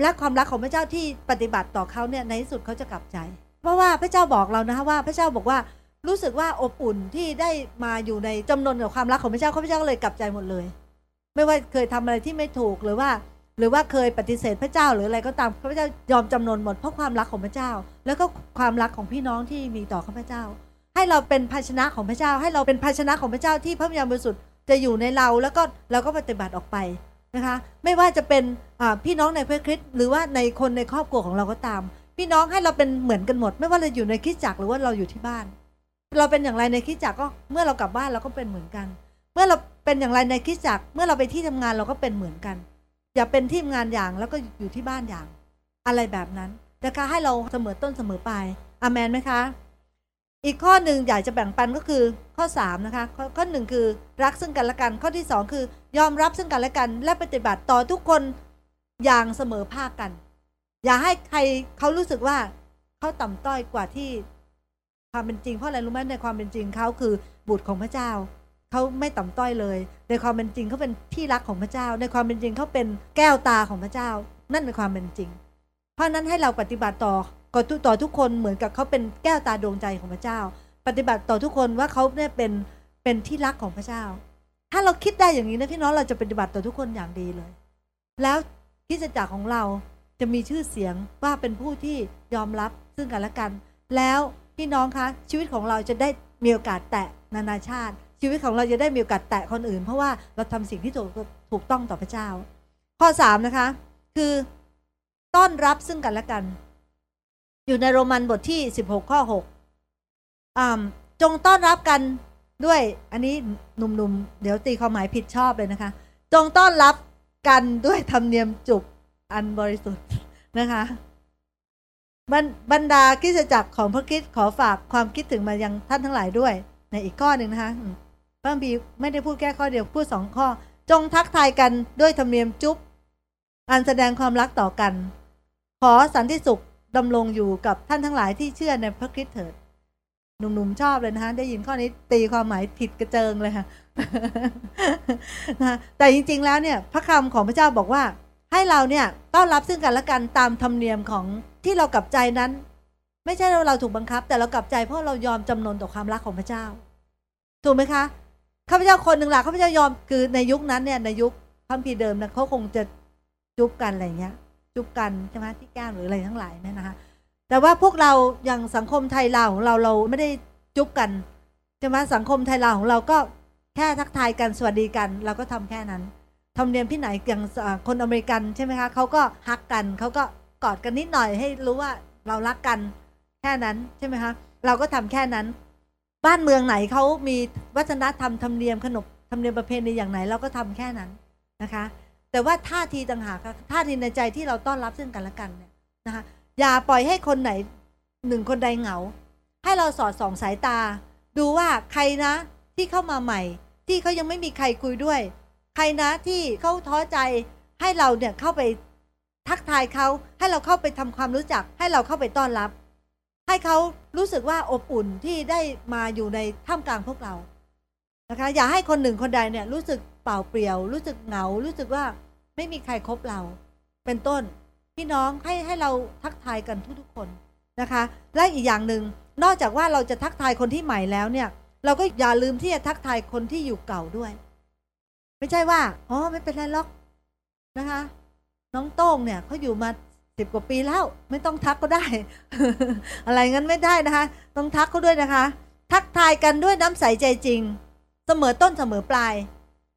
Speaker 2: และความรักของพระเจ้าที่ปฏิบัติต่อเขาเนี่ยในที่สุดเขาจะกลับใจ เพราะว่าพระเจ้าบอกเรานะคะว่าพระเจ้าบอกว่ารู้สึกว่าอบอุ่นที่ได้มาอยู่ในจำนวนกับความรักของพระเจ้าพระเจ้าก็เลยกลับใจหมดเลย ไม่ว่าเคยทำอะไรที่ไม่ถูกหรือว่า หรือว่าเคยปฏิเสธพระเจ้าหรืออะไรก็ตามพระเจ้ายอมจำนนหมดเพราะความรักของพระเจ้า แล้วก็ความรักของพี่น้องที่มีต่อข้าพเจ้า ให้เราเป็นภาชนะของพระเจ้า ให้เราเป็นภาชนะของพระเจ้าที่พระวิญญาณบริสุทธิ์จะอยู่ในเราแล้วก็เราก็ปฏิบัติออกไป นะคะไม่ว่าจะเป็นพี่น้องในพระคริสต์หรือว่าในคนในครอบครัวของเราก็ตาม พี่น้องให้เราเป็นเหมือนกันหมด ไม่ว่าเราอยู่ในคริสตจักรหรือว่าเราอยู่ที่บ้าน เราเป็นอย่างไรในคริสตจักรก็เมื่อเรากลับบ้านเราก็เป็นเหมือนกัน เมื่อเราเป็นอย่างไรในคิดจักเมื่อเราไปที่ทำงานเราก็เป็นเหมือนกัน อย่าเป็นที่ทำงานอย่างแล้วก็อยู่ที่บ้านอย่าง อะไรแบบนั้นนะคะให้เราเสมอต้นเสมอปลายอเมนไหมคะ อีกข้อหนึ่งอยากจะแบ่งปันก็คือข้อ 3 นะคะ ข้อข้อหนึ่งคือรักซึ่งกันและกัน ข้อที่ 2 คือยอมรับซึ่งกันและกัน และปฏิบัติต่อทุกคนอย่างเสมอภาคกัน อย่าให้ใครเขารู้สึกว่าเขาต่ำต้อยกว่าที่ความเป็นจริงเพราะอะไรรู้ไหมในความเป็นจริงเขาคือบุตรของพระเจ้าเขาไม่ต่ำต้อยเลย ในความเป็นจริงเขาเป็นที่รักของพระเจ้า ในความเป็นจริงเขาเป็นแก้วตาของพระเจ้า นั่นเป็นความเป็นจริง เพราะนั้นให้เราปฏิบัติต่อ ต่อทุกคนเหมือนกับเขาเป็นแก้วตาดวงใจของพระเจ้า ปฏิบัติต่อทุกคนว่าเขาเนี่ยเป็นเป็นที่รักของพระเจ้า ถ้าเราคิดได้อย่างนี้นะพี่น้องเราจะปฏิบัติต่อทุกคนอย่างดีเลย แล้วคิดจักรของเราจะมีชื่อเสียงว่าเป็นผู้ที่ยอมรับซึ่งกันและกัน แล้วพี่น้องคะชีวิตของเราจะได้มีโอกาสแตะนานาชาติ ชีวิตของเราจะได้มีโอกาสแตะคนอื่น เพราะว่าเราทำสิ่งที่ถูกถูกต้องต่อพระเจ้า ข้อสามนะคะ คือต้อนรับซึ่งกันและกัน อยู่ในโรมันบทที่สิบหกข้อหกจงต้อนรับกันด้วย อันนี้หนุ่มๆ เดี๋ยวตีความหมายผิดชอบเลยนะคะ จงต้อนรับกันด้วยธรรมเนียมจุบอันบริสุทธิ์นะคะบรรดาคิสจักรของพระคิดขอฝากความคิดถึงมายังท่านทั้งหลายด้วย ในอีกข้อหนึ่งนะคะพระบีไม่ได้พูดแค่ข้อเดียวพูดสองข้อ จงทักทายกันด้วยธรรมเนียมจุ๊บอันแสดงความรักต่อกัน ขอสันติสุข ดำรงอยู่กับท่านทั้งหลายที่เชื่อในพระคริสต์เถิดหนุ่มๆชอบเลยนะคะได้ยินข้อนี้ตีความหมายผิดกระเจิงเลยค่ะนะแต่จริงๆแล้วเนี่ยพระคำของพระเจ้าบอกว่า ให้เราเนี่ยต้อนรับซึ่งกันและกันตามธรรมเนียมของที่เรากลับใจนั้น ไม่ใช่เราเราถูกบังคับ แต่เรากลับใจเพราะเรายอมจำนนต่อความรักของพระเจ้า ถูกไหมคะข้าพเจ้าคนหนึ่งหล่ะข้าพเจ้ายอมคือในยุคนั้นเนี่ยในยุคพัมพีเดิมนะเขาคงจะจุบกันอะไรเงี้ย จุบกันใช่ไหมที่แก้มหรืออะไรทั้งหลายเนี่ยนะคะแต่ว่าพวกเราอย่างสังคมไทยเราของเราเราไม่ได้จุบกันใช่ไหมสังคมไทยเราของเราก็แค่ทักทายกันสวัสดีกัน เราก็ทำแค่นั้นทำเนียมที่ไหนอย่างคนอเมริกันใช่ไหมคะเขาก็ฮักกันเขาก็กอดกันนิดหน่อยให้รู้ว่าเรารักกันแค่นั้นใช่ไหมคะเราก็ทำแค่นั้น บ้านเมืองไหนเขามีวัฒนธรรมธรรมเนียมขนบธรรมเนียมประเพณีอย่างไหนเราก็ทำแค่นั้นนะคะ แต่ว่าท่าทีต่างหากท่าทีในใจที่เราต้อนรับซึ่งกันและกันเนี่ยนะคะอย่าปล่อยให้คนไหนหนึ่งคนใดเหงา ให้เราสอดส่องสายตา ดูว่าใครนะที่เข้ามาใหม่ ที่เขายังไม่มีใครคุยด้วย ใครนะที่เขาท้อใจให้เราเนี่ยเข้าไปทักทายเขาให้เราเข้าไปทำความรู้จัก ให้เราเข้าไปต้อนรับ ให้เขารู้สึกว่าอบอุ่นที่ได้มาอยู่ในท่ามกลางพวกเรานะคะอย่าให้คนหนึ่งคนใดเนี่ยรู้สึกเปล่าเปลี่ยว รู้สึกเหงารู้สึกว่า ไม่มีใครคบเรา เป็นต้น พี่น้องให้ให้เราทักทายกันทุกๆคนนะคะ และอีกอย่างหนึ่งนอกจากว่าเราจะทักทายคนที่ใหม่แล้วเนี่ย เราก็อย่าลืมที่จะทักทายคนที่อยู่เก่าด้วย ไม่ใช่ว่าอ๋อไม่เป็นไรหรอกนะคะ น้องโต้งเนี่ยเขาอยู่มาสิบกว่าปีแล้ว ไม่ต้องทักก็ได้ อะไรงั้นไม่ได้นะคะ ต้องทักเขาด้วยนะคะ ทักทายกันด้วยน้ำใสใจจริง เสมอต้นเสมอปลาย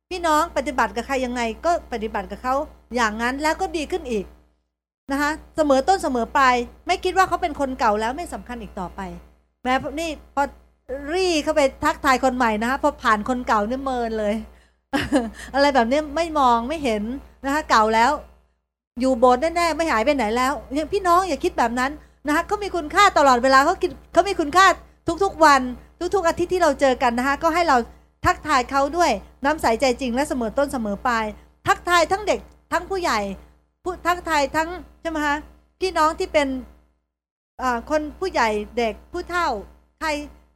Speaker 2: พี่น้องปฏิบัติกับใครยังไงก็ปฏิบัติกับเขาอย่างนั้นแล้วก็ดีขึ้นอีกนะคะเสมอต้นเสมอปลายไม่คิดว่าเขาเป็นคนเก่าแล้วไม่สำคัญอีกต่อไป แม้นี่พอรี่เข้าไปทักทายคนใหม่นะคะพอผ่านคนเก่าเนี่ยเมินเลย อะไรแบบนี้ไม่มองไม่เห็นนะคะเก่าแล้ว อยู่โบสถ์แน่ๆไม่หายไปไหนแล้วพี่น้องอย่าคิดแบบนั้นนะคะเขามีคุณค่าตลอดเวลาเขาคิดเขามีคุณค่าทุกๆวัน ทุกๆอาทิตย์ที่เราเจอกันนะคะก็ให้เรา ทักทายเขาด้วยน้ำใสใจจริงและเสมอต้นเสมอปลาย ทักทายทั้งเด็กทั้งผู้ใหญ่ผู้ทักทายทั้งใช่ไหมคะพี่น้องที่เป็นคนผู้ใหญ่เด็กผู้เฒ่าใคร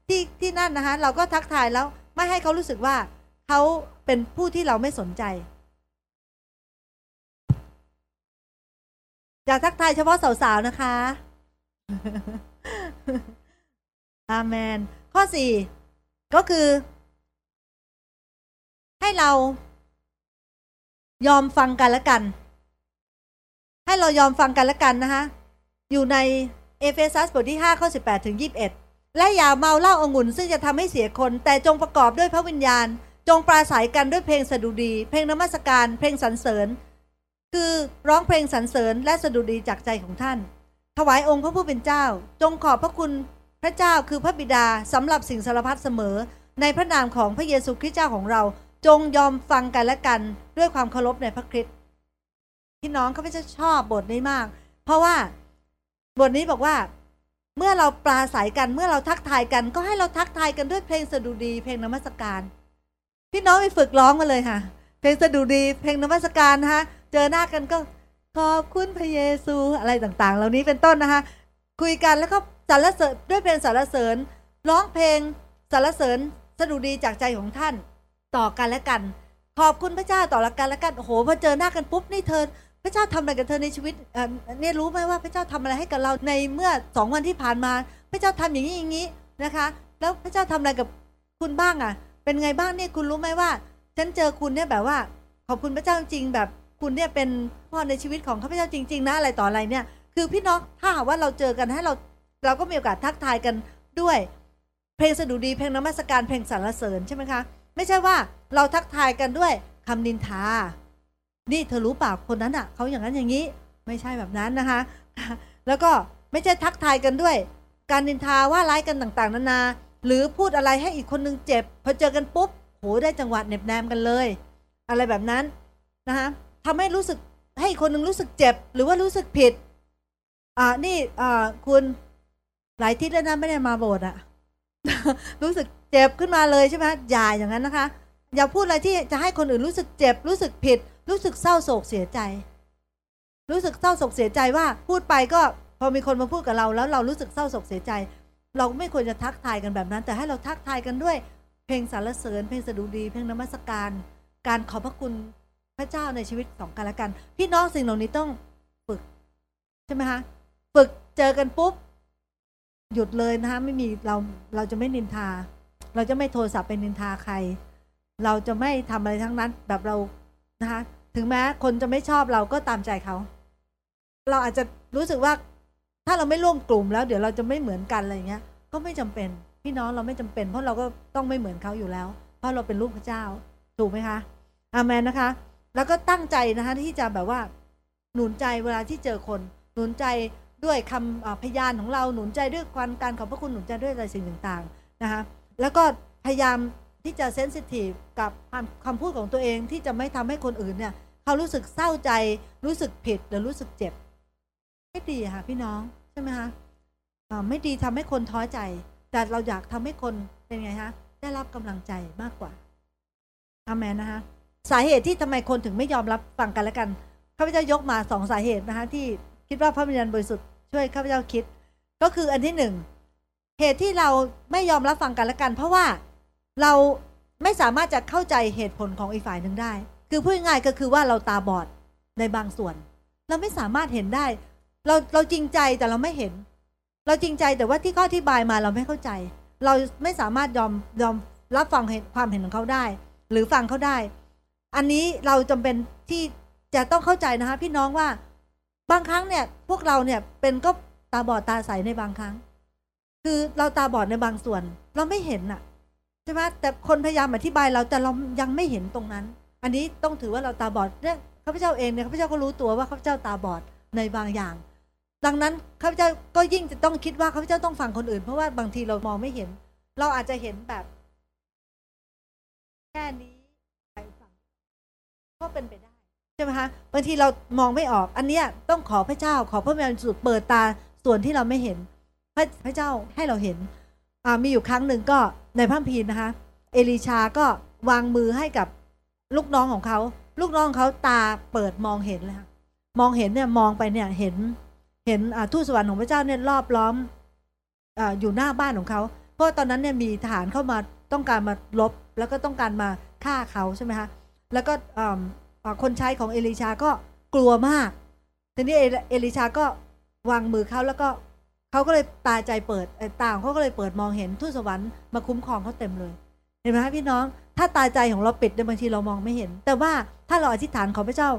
Speaker 2: ที่ที่นั่นนะคะเราก็ทักทายแล้วไม่ให้เขารู้สึกว่าเขาเป็นผู้ที่เราไม่สนใจอยากทักทายเฉพาะสาวๆนะคะอาเมน ข้อสี่ก็คือ ให้เรายอมฟังกันและกัน ให้เรายอมฟังกันและกันนะคะอยู่ในเอเฟซัสบทที่5ข้อ18ถึง21 และอย่าเมาเหล้าองุ่น ซึ่งจะทำให้เสียคน แต่จงประกอบด้วยพระวิญญาณ จงปราศัยกันด้วยเพลงสดุดี เพลงนมัสการ เพลงสรรเสริญ คือร้องเพลงสรรเสริญและสดุดีจากใจของท่าน ถวายองค์พระผู้เป็นเจ้า จงขอบพระคุณพระเจ้าคือพระบิดาสำหรับสิ่งสารพัดเสมอ ในพระนามของพระเยซูคริสต์เจ้าของเรา จงยอมฟังกันและกันด้วยความเคารพในพระคริสต์พี่น้องเข้าพเจ้าชอบบทนี้มาก เพราะว่าบทนี้บอกว่า เมื่อเราปราศัยกันเมื่อเราทักทายกัน ก็ให้เราทักทายกันด้วยเพลงสดุดีเพลงนมัสการ พี่น้องไปฝึกร้องมาเลยค่ะ เพลงสดุดีเพลงนมัสการนะคะเจอหน้ากันก็ขอบคุณพระเยซูอะไรต่างๆ เหล่านี้เป็นต้นนะคะ คุยกันแล้วก็สรรเสริญด้วยเพลงสรรเสริญ ร้องเพลงสรรเสริญสดุดีจากใจของท่าน ต่อกันและกัน ขอบคุณพระเจ้าต่อละกันและกันโอ้โหพอเจอหน้ากันปุ๊บนี่เธอ พระเจ้าทำอะไรกับเธอในชีวิตเออเนี่ยรู้ไหมว่าพระเจ้าทำอะไรให้กับเราในเมื่อสองวันที่ผ่านมา พระเจ้าทำอย่างนี้อย่างนี้นะคะ แล้วพระเจ้าทำอะไรกับคุณบ้างอะ เป็นไงบ้างเนี่ยคุณรู้ไหมว่า ฉันเจอคุณเนี่ยแบบว่า ขอบคุณพระเจ้าจริงแบบคุณเนี่ยเป็นพ่อในชีวิตของข้าพเจ้าจริง ๆ นะอะไรต่ออะไรเนี่ย คือพี่น้องถ้าหากว่าเราเจอกันให้เราเราก็มีโอกาสทักทายกันด้วย เพลงสดุดีเพลงนมัสการเพลงสรรเสริญใช่ไหมคะ ไม่ใช่ว่าเราทักทายกันด้วยคำนินทา นี่เธอรู้เปล่าคนนั้นอะเขาอย่างนั้นอย่างนี้ ไม่ใช่แบบนั้นนะคะ แล้วก็ไม่ใช่ทักทายกันด้วย การนินทาว่าร้ายกันต่างๆ นานา หรือพูดอะไรให้อีกคนนึงเจ็บ พอเจอกันปุ๊บโหได้จังหวะเน็บแนมกันเลย อะไรแบบนั้นนะคะทำให้รู้สึกให้อีกคนนึงรู้สึกเจ็บ หรือว่ารู้สึกผิด อ่านี่อ่าคุณหลายทิศแล้วนะไม่ได้มาโบสถ์อะรู้สึก เจ็บขึ้นมาเลยใช่ไหมอย่าอย่างนั้นนะคะ อย่าพูดอะไรที่จะให้คนอื่นรู้สึกเจ็บ รู้สึกผิด รู้สึกเศร้าโศกเสียใจ รู้สึกเศร้าโศกเสียใจว่า พูดไปก็พอมีคนมาพูดกับเราแล้วเรารู้สึกเศร้าโศกเสียใจ เราไม่ควรจะทักทายกันแบบนั้น แต่ให้เราทักทายกันด้วย เพลงสรรเสริญเพลงสดุดีเพลงนมัสการ การขอบพระคุณพระเจ้าในชีวิตของกันและกัน พี่น้องสิ่งเหล่านี้ต้องฝึกใช่ไหมคะฝึกเจอกันปุ๊บหยุดเลยนะคะไม่มีเราเราจะไม่นินทา เราจะไม่โทรศัพท์ไปนินทาใคร เราจะไม่ทำอะไรทั้งนั้นแบบเรานะคะถึงแม้คนจะไม่ชอบเราก็ตามใจเขา เราอาจจะรู้สึกว่าถ้าเราไม่ร่วมกลุ่มแล้วเดี๋ยวเราจะไม่เหมือนกันอะไรเงี้ย ก็ไม่จำเป็น พี่น้องเราไม่จำเป็น เพราะเราก็ต้องไม่เหมือนเขาอยู่แล้ว เพราะเราเป็นลูกพระเจ้า ถูกไหมคะอาเมนนะคะ แล้วก็ตั้งใจนะคะที่จะแบบว่า หนุนใจเวลาที่เจอคน หนุนใจด้วยคำอ่าพยานของเราหนุนใจด้วยการการขอบพระคุณหนุนใจด้วยอะไรสิ่งต่างๆนะคะ แล้วก็พยายามที่จะเซนซิทีฟกับคำคำพูดของตัวเองที่จะไม่ทำให้คนอื่นเนี่ยเขารู้สึกเศร้าใจรู้สึกผิดหรือรู้สึกเจ็บไม่ดีค่ะพี่น้องใช่ไหมคะไม่ดีทำให้คนท้อใจ แต่เราอยากทำให้คนเป็นไงคะได้รับกำลังใจมากกว่าอาเมนนะคะสาเหตุที่ทำไมคนถึงไม่ยอมรับฟังกันและกันข้าพเจ้ายกมาสองสาเหตุนะคะที่คิดว่าพระวิญญาณบริสุทธิ์ช่วยข้าพเจ้าคิด ก็คืออันที่หนึ่ง เหตุที่เราไม่ยอมรับฟังกันและกัน เพราะว่าเราไม่สามารถจะเข้าใจเหตุผลของอีกฝ่ายหนึ่งได้ คือพูดง่ายก็คือว่าเราตาบอดในบางส่วน เราไม่สามารถเห็นได้ เราเราจริงใจแต่เราไม่เห็น เราจริงใจแต่ว่าที่ขาอธิบายมาเราไม่เข้าใจ เราไม่สามารถยอมยอมรับฟังความเห็นของเขาได้ หรือฟังเขาได้ อันนี้เราจำเป็นที่จะต้องเข้าใจนะคะพี่น้องว่าบางครั้งเนี่ยพวกเราเนี่ยเป็นก็ตาบอดตาใสในบางครั้ง คือเราตาบอดในบางส่วน เราไม่เห็นน่ะใช่ไหมแต่คนพยายามอธิบายเราแต่เรายังไม่เห็นตรงนั้น อันนี้ต้องถือว่าเราตาบอดเนี่ยข้าพเจ้าเองเนี่ยข้าพเจ้าก็รู้ตัวว่าข้าพเจ้าตาบอดในบางอย่าง ดังนั้นข้าพเจ้าก็ยิ่งจะต้องคิดว่าข้าพเจ้าต้องฟังคนอื่น เพราะว่าบางทีเรามองไม่เห็น เราอาจจะเห็นแบบ แค่นี้ไปฟังก็เป็นไปได้ใช่ไหมคะบางทีเรามองไม่ออก อันเนี้ยต้องขอพระเจ้า ขอพระวิญญาณบริสุดเปิดตาส่วนที่เราไม่เห็น พระพระเจ้าให้เราเห็นมีอยู่ครั้งหนึ่งก็ในพระคัมภีร์นะคะ เอลีชาก็วางมือให้กับลูกน้องของเขา ลูกน้องเขาตาเปิดมองเห็นเลยค่ะมองเห็นเนี่ยมองไปเนี่ยเห็นเห็นทูตสวรรค์ของพระเจ้าเนี่ยรอบล้อมออยู่หน้าบ้านของเขา เพราะตอนนั้นเนี่ยมีทหารเข้ามาต้องการมาลบ แล้วก็ต้องการมาฆ่าเขาใช่ไหมคะแล้วก็คนใช้ของเอลีชาก็กลัวมาก ทีนี้เอลิชาก็วางมือเขาแล้วก็ เขาก็เลยตาใจเปิดตาของเขาก็เลยเปิดมองเห็นทูตสวรรค์มาคุ้มครองเขาเต็มเลย เห็นไหมคะพี่น้อง ถ้าตาใจของเราปิดในบางทีเรามองไม่เห็น แต่ว่าถ้าเราอธิษฐานขอพระเจ้า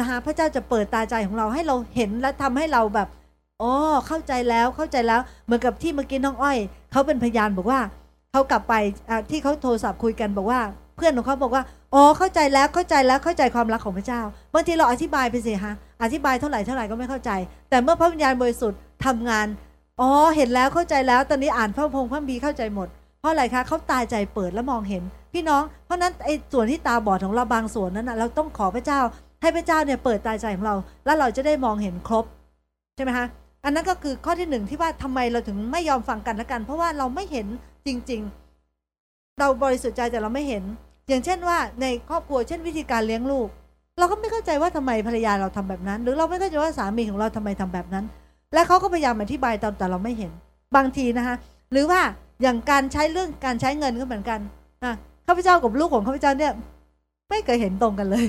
Speaker 2: นะคะพระเจ้าจะเปิดตาใจของเราให้เราเห็นและทำให้เราแบบอ๋อเข้าใจแล้วเข้าใจแล้ว เหมือนกับที่เมื่อกี้น้องอ้อยเขาเป็นพยานบอกว่าเขากลับไปที่เขาโทรศัพท์คุยกันบอกว่า เพื่อนของเขาบอกว่าอ๋อเข้าใจแล้วเข้าใจแล้วเข้าใจความรักของพระเจ้าบางทีเราอธิบายไปสิฮะอธิบายเท่าไหร่เท่าไหร่ก็ไม่เข้าใจ แต่เมื่อพระวิญญาณบริสุทธิ์ทำงาน อ๋อเห็นแล้วเข้าใจแล้ว ตอนนี้อ่านพระพงษ์พระบีเข้าใจหมด เพราะอะไรคะเขาตาใจเปิดแล้วมองเห็น พี่น้องเพราะนั้นไอ้ส่วนที่ตาบอดของเราบางส่วนนั้นนะเราต้องขอพระเจ้า ให้พระเจ้าเนี่ยเปิดตาใจของเรา แล้วเราจะได้มองเห็นครบใช่ไหมคะอันนั้นก็คือข้อที่หนึ่งที่ว่าทำไมเราถึงไม่ยอมฟังกันละกัน เพราะว่าเราไม่เห็นจริง ๆ เราบริสุทธิ์ใจแต่เราไม่เห็น อย่างเช่นว่าในครอบครัวเช่นวิธีการเลี้ยงลูก เราก็ไม่เข้าใจว่าทำไมภรรยาเราทำแบบนั้น หรือเราไม่เข้าใจว่าสามีของเราทำไมทำแบบนั้น และเขาก็พยายามอธิบายแต่แต่เราไม่เห็นบางทีนะคะหรือว่าอย่างการใช้เรื่องการใช้เงินก็เหมือนกันนะข้าพเจ้ากับลูกของข้าพเจ้าเนี่ยไม่เคยเห็นตรงกันเลย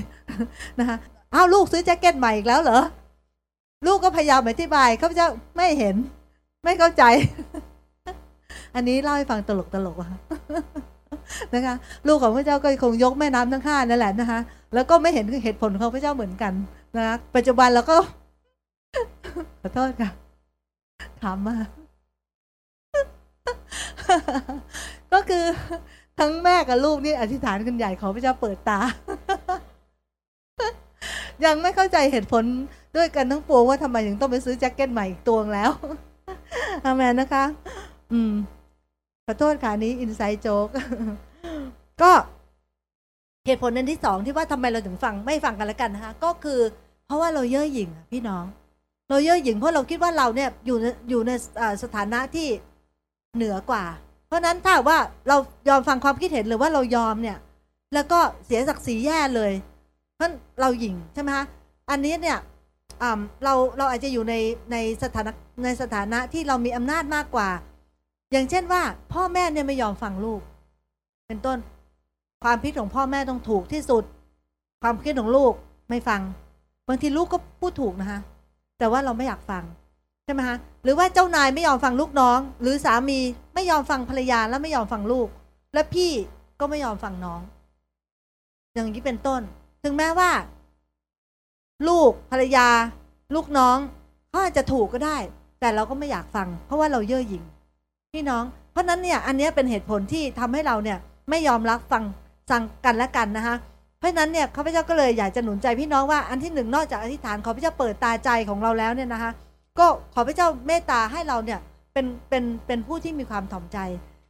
Speaker 2: นะคะอ้าวลูกซื้อแจ็คเก็ตใหม่อีกแล้วเหรอลูกก็พยายามอธิบายข้าพเจ้าไม่เห็น ไม่เข้าใจ อันนี้เล่าให้ฟังตลกตลกๆอะนะคะ ลูกของพระเจ้าก็คงยกแม่น้ำทั้งห้านั่นแหละนะคะ แล้วก็ไม่เห็นเหตุผลของพระเจ้าเหมือนกันนะคะปัจจุบันเราก็ ขอโทษค่ะถามมา ก็คือทั้งแม่กับลูกนี่อธิษฐานกันใหญ่ขอพระเจ้าเปิดตา ยังไม่เข้าใจเหตุผลด้วยกันทั้งปวงว่าทำไมถึงต้องไปซื้อแจ็คเก็ตใหม่อีกตัวแล้วอาเมนนะคะ อืม ขอโทษค่ะนี้อินไซ d ์โจ๊ก ก็เหตุผลนั้นที่สองที่ว่าทำไมเราถึงฟังไม่ฟังกันแล้วกันนะคะ ก็คือ เพราะว่าเราเย่อหยิ่งพี่น้อง เราเย่อหยิ่งเพราะเราคิดว่าเราเนี่ยอยู่ในอยู่ในสถานะที่เหนือกว่า เพราะนั้นถ้าว่าเรายอมฟังความคิดเห็นหรือว่าเรายอมเนี่ย แล้วก็เสียศักดิ์ศรีแย่เลย เพราะเราหยิ่งใช่ไหมคะอันนี้เนี่ยเราเราอาจจะอยู่ในในสถานะในสถานะที่เรามีอำนาจมากกว่า อย่างเช่นว่า พ่อแม่เนี่ยไม่ยอมฟังลูก เป็นต้นความคิดของพ่อแม่ต้องถูกที่สุด ความคิดของลูกไม่ฟัง บางทีลูกก็พูดถูกนะคะ แต่ว่าเราไม่อยากฟังใช่ไหมคะหรือว่าเจ้านายไม่ยอมฟังลูกน้อง หรือสามีไม่ยอมฟังภรรยาแล้วไม่ยอมฟังลูก และพี่ก็ไม่ยอมฟังน้อง อย่างนี้เป็นต้น ถึงแม้ว่า ลูกภรรยา ลูกน้องเขาอาจจะถูกก็ได้ แต่เราก็ไม่อยากฟัง เพราะว่าเราเย่อหยิ่งพี่น้อง เพราะนั้นเนี่ย อันนี้เป็นเหตุผลที่ทำให้เราเนี่ย ไม่ยอมรับฟังสั่งกันและกันนะคะ เพราะฉะนั้นเนี่ยข้าพเจ้าก็เลยอยากจะหนุนใจพี่น้องว่าอันที่หนึ่งนอกจากอธิษฐานขอพระเจ้าเปิดตาใจของเราแล้วเนี่ยนะคะก็ขอพระเจ้าเมตตาให้เราเนี่ยเป็นเป็นเป็นผู้ที่มีความถ่อมใจ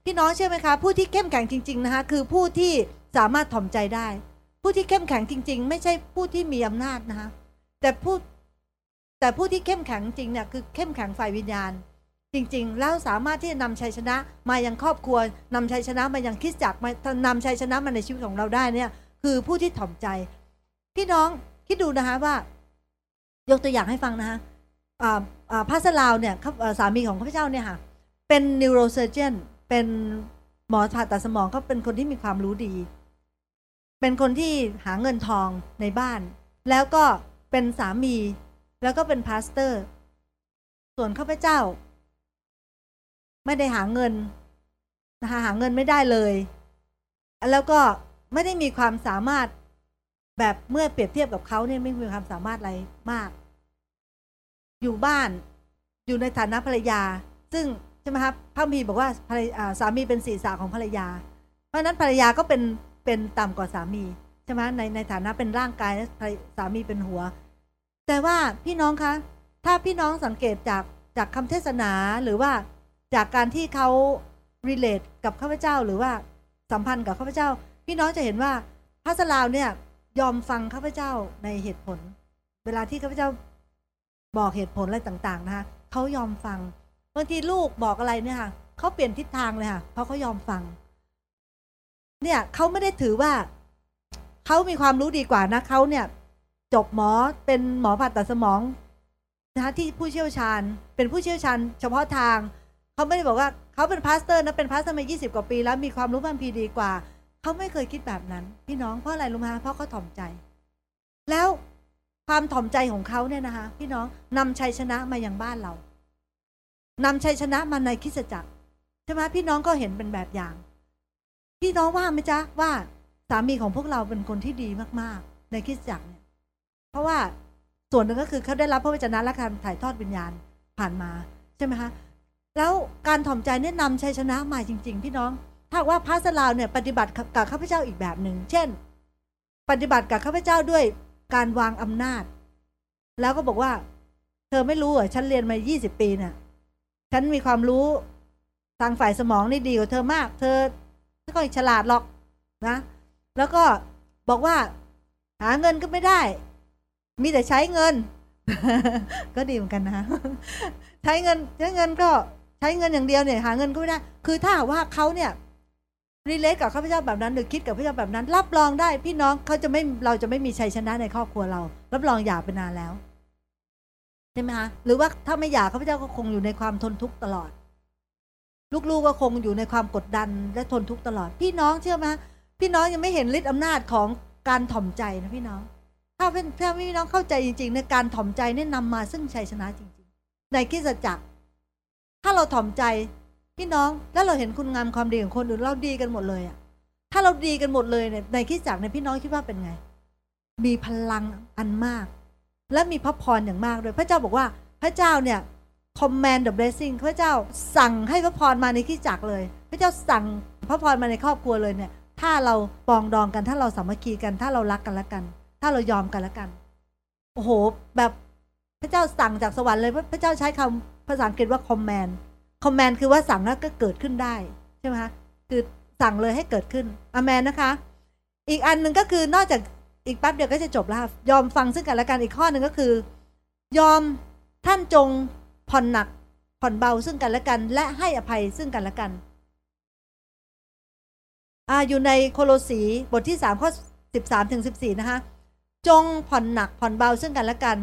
Speaker 2: พี่น้องเชื่อไหมคะ ผู้ที่เข้มแข็งจริง ๆนะคะคือผู้ที่สามารถถ่อมใจได้ ผู้ที่เข้มแข็งจริง ๆ ไม่ใช่ผู้ที่มีอำนาจนะคะแต่ผู้แต่ผู้ที่เข้มแข็งจริงเนี่ยคือเข้มแข็งฝ่ายวิญญาณ จริง ๆ แล้วสามารถที่จะนำชัยชนะมายังครอบครัวนำชัยชนะมายังคริสตจักรมานำชัยชนะมาในชีวิตของเราได้เนี่ย คือผู้ที่ถ่อมใจ พี่น้องคิดดูนะคะว่า ยกตัวอย่างให้ฟังนะคะอ่าอ่า pastor ลาวเนี่ยเขาสามีของข้าพเจ้าเนี่ยค่ะ เป็น neurosurgeon เป็นหมอผ่าตัดสมองเขาเป็นคนที่มีความรู้ดี เป็นคนที่หาเงินทองในบ้าน แล้วก็เป็นสามี แล้วก็เป็น pastor ส่วนข้าพเจ้า ไม่ได้หาเงินนะคะหาเงินไม่ได้เลย แล้วก็ ไม่ได้มีความสามารถแบบเมื่อเปรียบเทียบกับเขาเนี่ยไม่มีความสามารถอะไรมาก อยู่บ้านอยู่ในฐานะภรรยา ซึ่งใช่ไหมครับพระมภีร์บอกว่าภรรยาสามีเป็นศีรษะของภรรยา เพราะนั้นภรรยาก็เป็นเป็นต่ำกว่าสามีใช่ไหมในในฐานะเป็นร่างกายและสามีเป็นหัว แต่ว่าพี่น้องคะถ้าพี่น้องสังเกตจากจากคำเทศนาหรือว่าจากการที่เขา relate กับข้าพเจ้าหรือว่าสัมพันธ์กับข้าพเจ้า พี่น้องจะเห็นว่าพระสลาวเนี่ยยอมฟังข้าพเจ้าในเหตุผล เวลาที่ข้าพเจ้าบอกเหตุผลอะไรต่างๆนะคะเขายอมฟังบางทีลูกบอกอะไรเนี่ยค่ะเขาเปลี่ยนทิศทางเลยค่ะเพราะเขายอมฟัง เนี่ยเขาไม่ได้ถือว่าเขามีความรู้ดีกว่านะเขาเนี่ย จบหมอเป็นหมอผ่าตัดสมองนะคะที่ผู้เชี่ยวชาญ เป็นผู้เชี่ยวชาญ เฉพาะทางเขาไม่ได้บอกว่าเขาเป็น pastor นะเป็น pastor มา 20 กว่าปี แล้วมีความรู้พระคัมภีร์ดีกว่า เขาไม่เคยคิดแบบนั้น พี่น้องเพราะอะไรรู้ไหมคะเพราะเขาถ่อมใจ แล้วความถ่อมใจของเขาเนี่ยนะคะ พี่น้องนำชัยชนะมายังบ้านเรานำชัยชนะมาในคริสตจักรใช่ไหมพี่น้องก็เห็นเป็นแบบอย่าง พี่น้องว่าไหมจ๊ะว่าสามีของพวกเราเป็นคนที่ดีมากๆ ในคิสจักรเนี่ย เพราะว่าส่วนหนึ่งก็คือเขาได้รับพระวจนะและการถ่ายทอดวิญญาณผ่านมาใช่ไหมคะแล้วการถ่อมใจเนี่ยนำชัยชนะมาจริง ๆ พี่น้อง ถ้าว่าพระสลาวเนี่ยปฏิบัติกับข้าพเจ้าอีกแบบหนึ่ง เช่น ปฏิบัติกับข้าพเจ้าด้วยการวางอำนาจ แล้วก็บอกว่า เธอไม่รู้เหรอฉันเรียนมา 20 ปีเนี่ยฉันมีความรู้ทางฝ่ายสมองนี่ดีกว่าเธอมาก เธอไม่ค่อยฉลาดหรอกนะ แล้วก็บอกว่า หาเงินก็ไม่ได้ มีแต่ใช้เงิน ก็ดีเหมือนกันนะ ใช้เงินใช้เงินก็ใช้เงินอย่างเดียวเนี่ย หาเงินก็ไม่ได้ คือถ้าว่าเขาเนี่ย รีเลทกับข้าพเจ้าแบบนั้น หรือคิดกับข้าพเจ้าแบบนั้น รับรองได้พี่น้องเขาจะไม่เราจะไม่มีชัยชนะในครอบครัวเรา รับรองหย่าไปนานแล้วใช่ไหมคะหรือว่าถ้าไม่หย่าข้าพเจ้าก็คงอยู่ในความทนทุกข์ตลอด ลูกๆก็คงอยู่ในความกดดันและทนทุกข์ตลอด พี่น้องเชื่อไหมพี่น้องยังไม่เห็นฤทธิ์อำนาจของการถ่อมใจนะพี่น้อง ถ้าเป็นถ้าพี่น้องเข้าใจจริงๆในการถ่อมใจเนี่ยนำมาซึ่งชัยชนะจริง ๆ ในคริสตจักรถ้าเราถ่อมใจ พี่น้องแล้วเราเห็นคุณงามความดีของคนอื่นเราดีกันหมดเลยอะถ้าเราดีกันหมดเลยเนี่ยในคริสตจักรในยพี่น้องคิดว่าเป็นไง มีพลังอันมาก และมีพระพรอย่างมากด้วยพระเจ้าบอกว่าพระเจ้าเนี่ย command the blessing พระเจ้าสั่งให้พระพรมาในคริสตจักรเลย พระเจ้าสั่งพระพรมาในครอบครัวเลยเนี่ย ถ้าเราปองดองกันถ้าเราสามัคคีกัน ถ้าเรารักกันละกัน ถ้าเรายอมกันละกัน โอ้โห แบบพระเจ้าสั่งจากสวรรค์เลยพระเจ้าใช้คำภาษาอังกฤษว่า command command คือว่าสั่งแล้วก็เกิดขึ้นได้ ใช่ไหมคะคือสั่งเลยให้เกิดขึ้นอเมนนะคะ อีกอันหนึ่งก็คือนอกจากอีกแป๊บเดียวก็จะจบแล้วค่ะยอมฟังซึ่งกันและกันอีกข้อหนึ่งก็คือ ยอมท่านจงผ่อนหนักผ่อนเบาซึ่งกันและกัน และให้อภัยซึ่งกันและกันอาอยู่ในโคโลสีบทที่3ข้อ13ถึง14 นะคะ จงผ่อนหนักผ่อนเบาซึ่งกันและกัน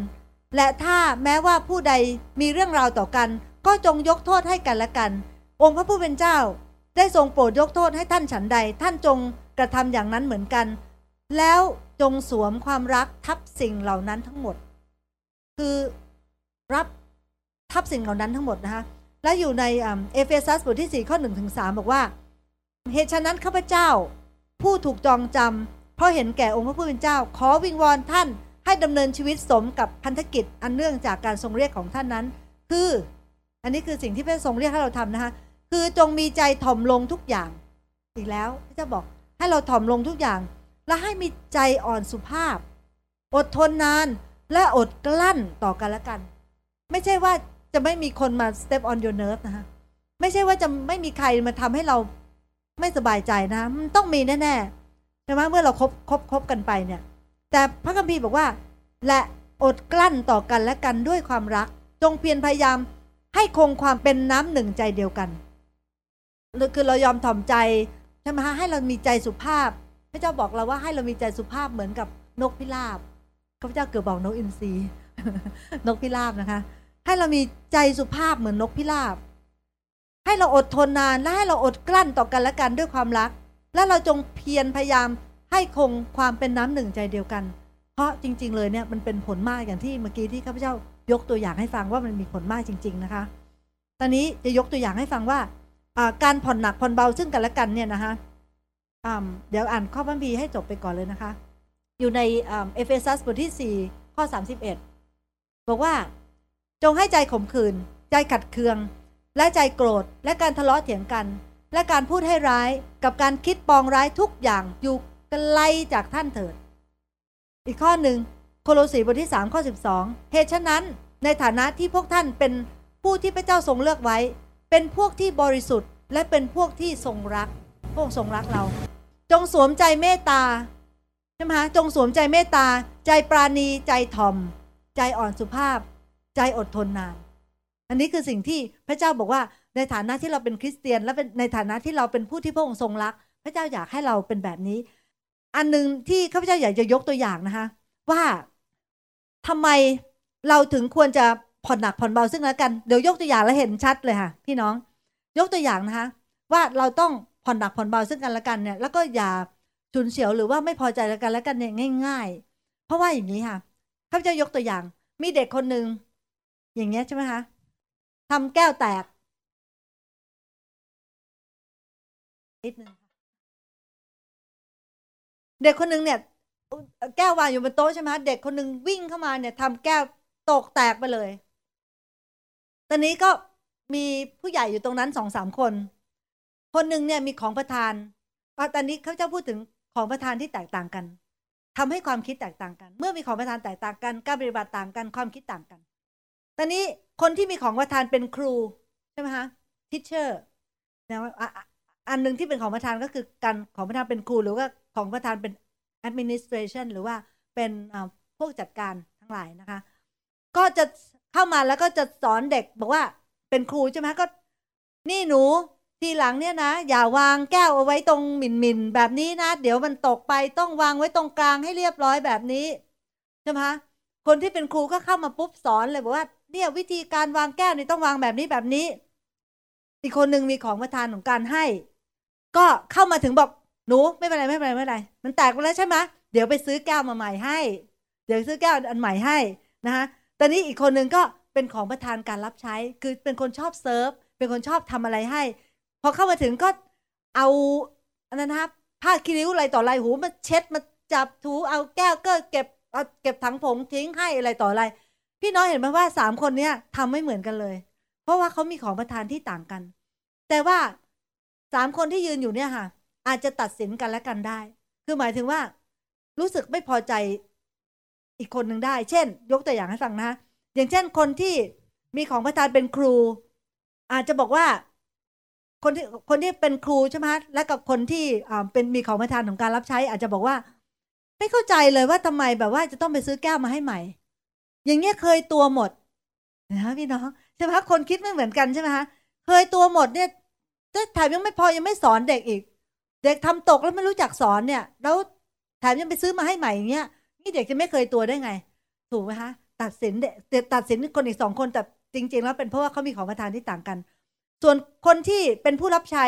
Speaker 2: และถ้าแม้ว่าผู้ใดมีเรื่องราวต่อกัน ก็จงยกโทษให้กันและกัน องค์พระผู้เป็นเจ้า ได้ทรงโปรดยกโทษให้ท่านฉันใด ท่านจงกระทำอย่างนั้นเหมือนกัน แล้วจงสวมความรักทับสิ่งเหล่านั้นทั้งหมด คือรับทับสิ่งเหล่านั้นทั้งหมดนะคะและอยู่ในเอเฟซัสบทที่ 4 ข้อ1ถึง3บอกว่า เหตุฉะนั้นข้าพเจ้า ผู้ถูกจองจำเพราะเห็นแก่องค์พระผู้เป็นเจ้า ขอวิงวอนท่านให้ดำเนินชีวิตสมกับพันธกิจอันเนื่องจากการทรงเรียกของท่านนั้น คือ อันนี้คือสิ่งที่พระทรงเรียกให้เราทำนะคะคือจงมีใจถ่อมลงทุกอย่าง อีกแล้วพระเจ้าบอกให้เราถ่อมลงทุกอย่าง และให้มีใจอ่อนสุภาพ อดทนนานและอดกลั้นต่อกันและกัน ไม่ใช่ว่าจะไม่มีคนมา step on your nerve นะคะไม่ใช่ว่าจะไม่มีใครมาทำให้เราไม่สบายใจนะมันต้องมีแน่ๆใช่ไหมเมื่อเราคบคบคบกันไปเนี่ย แต่พระคัมภีร์บอกว่า และอดกลั้นต่อกันและกันด้วยความรัก จงเพียรพยายาม ให้คงความเป็นน้ำหนึ่งใจเดียวกันคือเรายอมถ่อมใจใช่ไหมฮะให้เรามีใจสุภาพ พระเจ้าบอกเราว่าให้เรามีใจสุภาพเหมือนกับนกพิราบข้าพเจ้าเกือบบอกนกอินทรีนกพิราบนะคะ ให้เรามีใจสุภาพเหมือนนกพิราบ ให้เราอดทนนานและให้เราอดกลั้นต่อกันและกันด้วยความรัก และเราจงเพียรพยายามให้คงความเป็นน้ำหนึ่งใจเดียวกัน เพราะจริง ๆ เลยเนี่ยมันเป็นผลมากอย่างที่เมื่อกี้ที่ข้าพเจ้า ยกตัวอย่างให้ฟังว่ามันมีผลมากจริง ๆ นะคะ ตอนนี้จะยกตัวอย่างให้ฟังว่าการผ่อนหนักผ่อนเบาซึ่งกันและกันเนี่ยนะคะเดี๋ยวอ่านข้อพระบีให้จบไปก่อนเลยนะคะ อยู่ในเอเฟซัสบทที่ 4 ข้อ 31 บอกว่าจงให้ใจขมขื่นใจขัดเคือง และใจโกรธ และการทะเลาะเถียงกัน และการพูดให้ร้ายกับการคิดปองร้ายทุกอย่างอยู่ไกลจากท่านเถิด อีกข้อหนึ่ง โคโลสีบทที่3ข้อ12 เหตุฉะนั้น ในฐานะที่พวกท่านเป็นผู้ที่พระเจ้าทรงเลือกไว้ เป็นพวกที่บริสุทธิ์ และเป็นพวกที่ทรงรัก พวกทรงรักเรา จงสวมใจเมตตาใช่ไหมคะจงสวมใจเมตตา ใจปราณี ใจทอม ใจอ่อนสุภาพ ใจอดทนนาน อันนี้คือสิ่งที่พระเจ้าบอกว่าในฐานะที่เราเป็นคริสเตียน และเป็นในฐานะที่เราเป็นผู้ที่พระองค์ทรงรัก พระเจ้าอยากให้เราเป็นแบบนี้ อันหนึ่งที่ข้าพเจ้าอยากจะยกตัวอย่างนะคะว่า ทำไมเราถึงควรจะผ่อนหนักผ่อนเบาซึ่งแล้วกันเดี๋ยวยกตัวอย่างแล้วเห็นชัดเลยค่ะ พี่น้อง ยกตัวอย่างนะคะ ว่าเราต้องผ่อนหนักผ่อนเบาซึ่งกันและกันเนี่ยแล้วก็อย่าฉุนเฉียวหรือว่าไม่พอใจกันและกันเนี่ยง่าย ๆ เพราะว่าอย่างนี้ค่ะข้าพเจ้ายกตัวอย่าง มีเด็กคนหนึ่งอย่างเงี้ยใช่ไหมคะทำแก้วแตกนิดนึงเด็กคนหนึ่งเนี่ย แก้ววางอยู่บนโต๊ะใช่ไหมเด็กคนหนึ่งวิ่งเข้ามาเนี่ยทำแก้วตกแตกไปเลย ตอนนี้ก็มีผู้ใหญ่อยู่ตรงนั้นสองสามคน คนหนึ่งเนี่ยมีของประทานตอนนี้เขาจะพูดถึงของประทานที่แตกต่างกันทำให้ความคิดแตกต่างกัน เมื่อมีของประทานแตกต่างกันการปฏิบัติต่างกันความคิดต่างกัน ตอนนี้คนที่มีของประทานเป็นครูใช่ไหมคะทิชเชอร์นะอันหนึ่งที่เป็นของประทานก็คือการของประทานเป็นครูหรือว่าของประทานเป็น administration หรือว่าเป็นพวกจัดการทั้งหลายนะคะ ก็จะเข้ามาแล้วก็จะสอนเด็กบอกว่าเป็นครูใช่ไหมก็ นี่หนูทีหลังเนี่ยนะ อย่าวางแก้วเอาไว้ตรงหมิ่นมินแบบนี้นะ เดี๋ยวมันตกไปต้องวางไว้ตรงกลางให้เรียบร้อยแบบนี้ใช่ไหมคนที่เป็นครูก็เข้ามาปุ๊บสอนเลยบอกว่า เนี่ยวิธีการวางแก้วนี่ต้องวางแบบนี้แบบนี้ อีกคนหนึ่งมีของประทานของการให้ ก็เข้ามาถึงบอก หนูไม่เป็นไรไม่เป็นไรไม่เป็นไร มันแตกไปแล้วใช่ไหมเดี๋ยวไปซื้อแก้วมาใหม่ให้ เดี๋ยวซื้อแก้วอันใหม่ให้นะคะตอนนี้อีกคนนึงก็เป็นของประธานการรับใช้ คือเป็นคนชอบเซิร์ฟ เป็นคนชอบทำอะไรให้ พอเข้ามาถึงก็เอาอันนั้นครับผ้าคีริ้วอะไรต่ออะไรหูมาเช็ดมาจับถูเอาแก้วก็เก็บเอาเก็บถังผงทิ้งให้อะไรต่ออะไร พี่น้อยเห็นไหมว่าสามคนเนี้ยทำไม่เหมือนกันเลย เพราะว่าเขามีของประทานที่ต่างกัน แต่ว่าสามคนที่ยืนอยู่เนี่ยค่ะ อาจจะตัดสินกันและกันได้ คือหมายถึงว่า รู้สึกไม่พอใจอีกคนหนึ่งได้ เช่น ยกตัวอย่างให้ฟังนะอย่างเช่นคนที่มีของประทานเป็นครู อาจจะบอกว่าคนที่คนที่เป็นครูใช่ไหมและกับคนที่เป็นมีของประทานของการรับใช้ อาจจะบอกว่า ไม่เข้าใจเลยว่าทำไมแบบว่าจะต้องไปซื้อแก้วมาให้ใหม่ อย่างเงี้ยเคยตัวหมดนะพี่น้องใช่ไหมคนคิดไม่เหมือนกันใช่ไหมคะเคยตัวหมดเนี่ยแถมยังไม่พอยังไม่สอนเด็กอีก เด็กทำตกแล้วไม่รู้จักสอนเนี่ย แล้วแถมยังไปซื้อมาให้ใหม่อย่างเงี้ยนี่เด็กจะไม่เคยตัวได้ไง ถูกไหมคะตัดสินเด็กตัดสินคนอีกสองคนแต่จริง ๆ แล้วเป็นเพราะว่าเขามีของประทานที่ต่างกัน ส่วนคนที่เป็นผู้รับใช้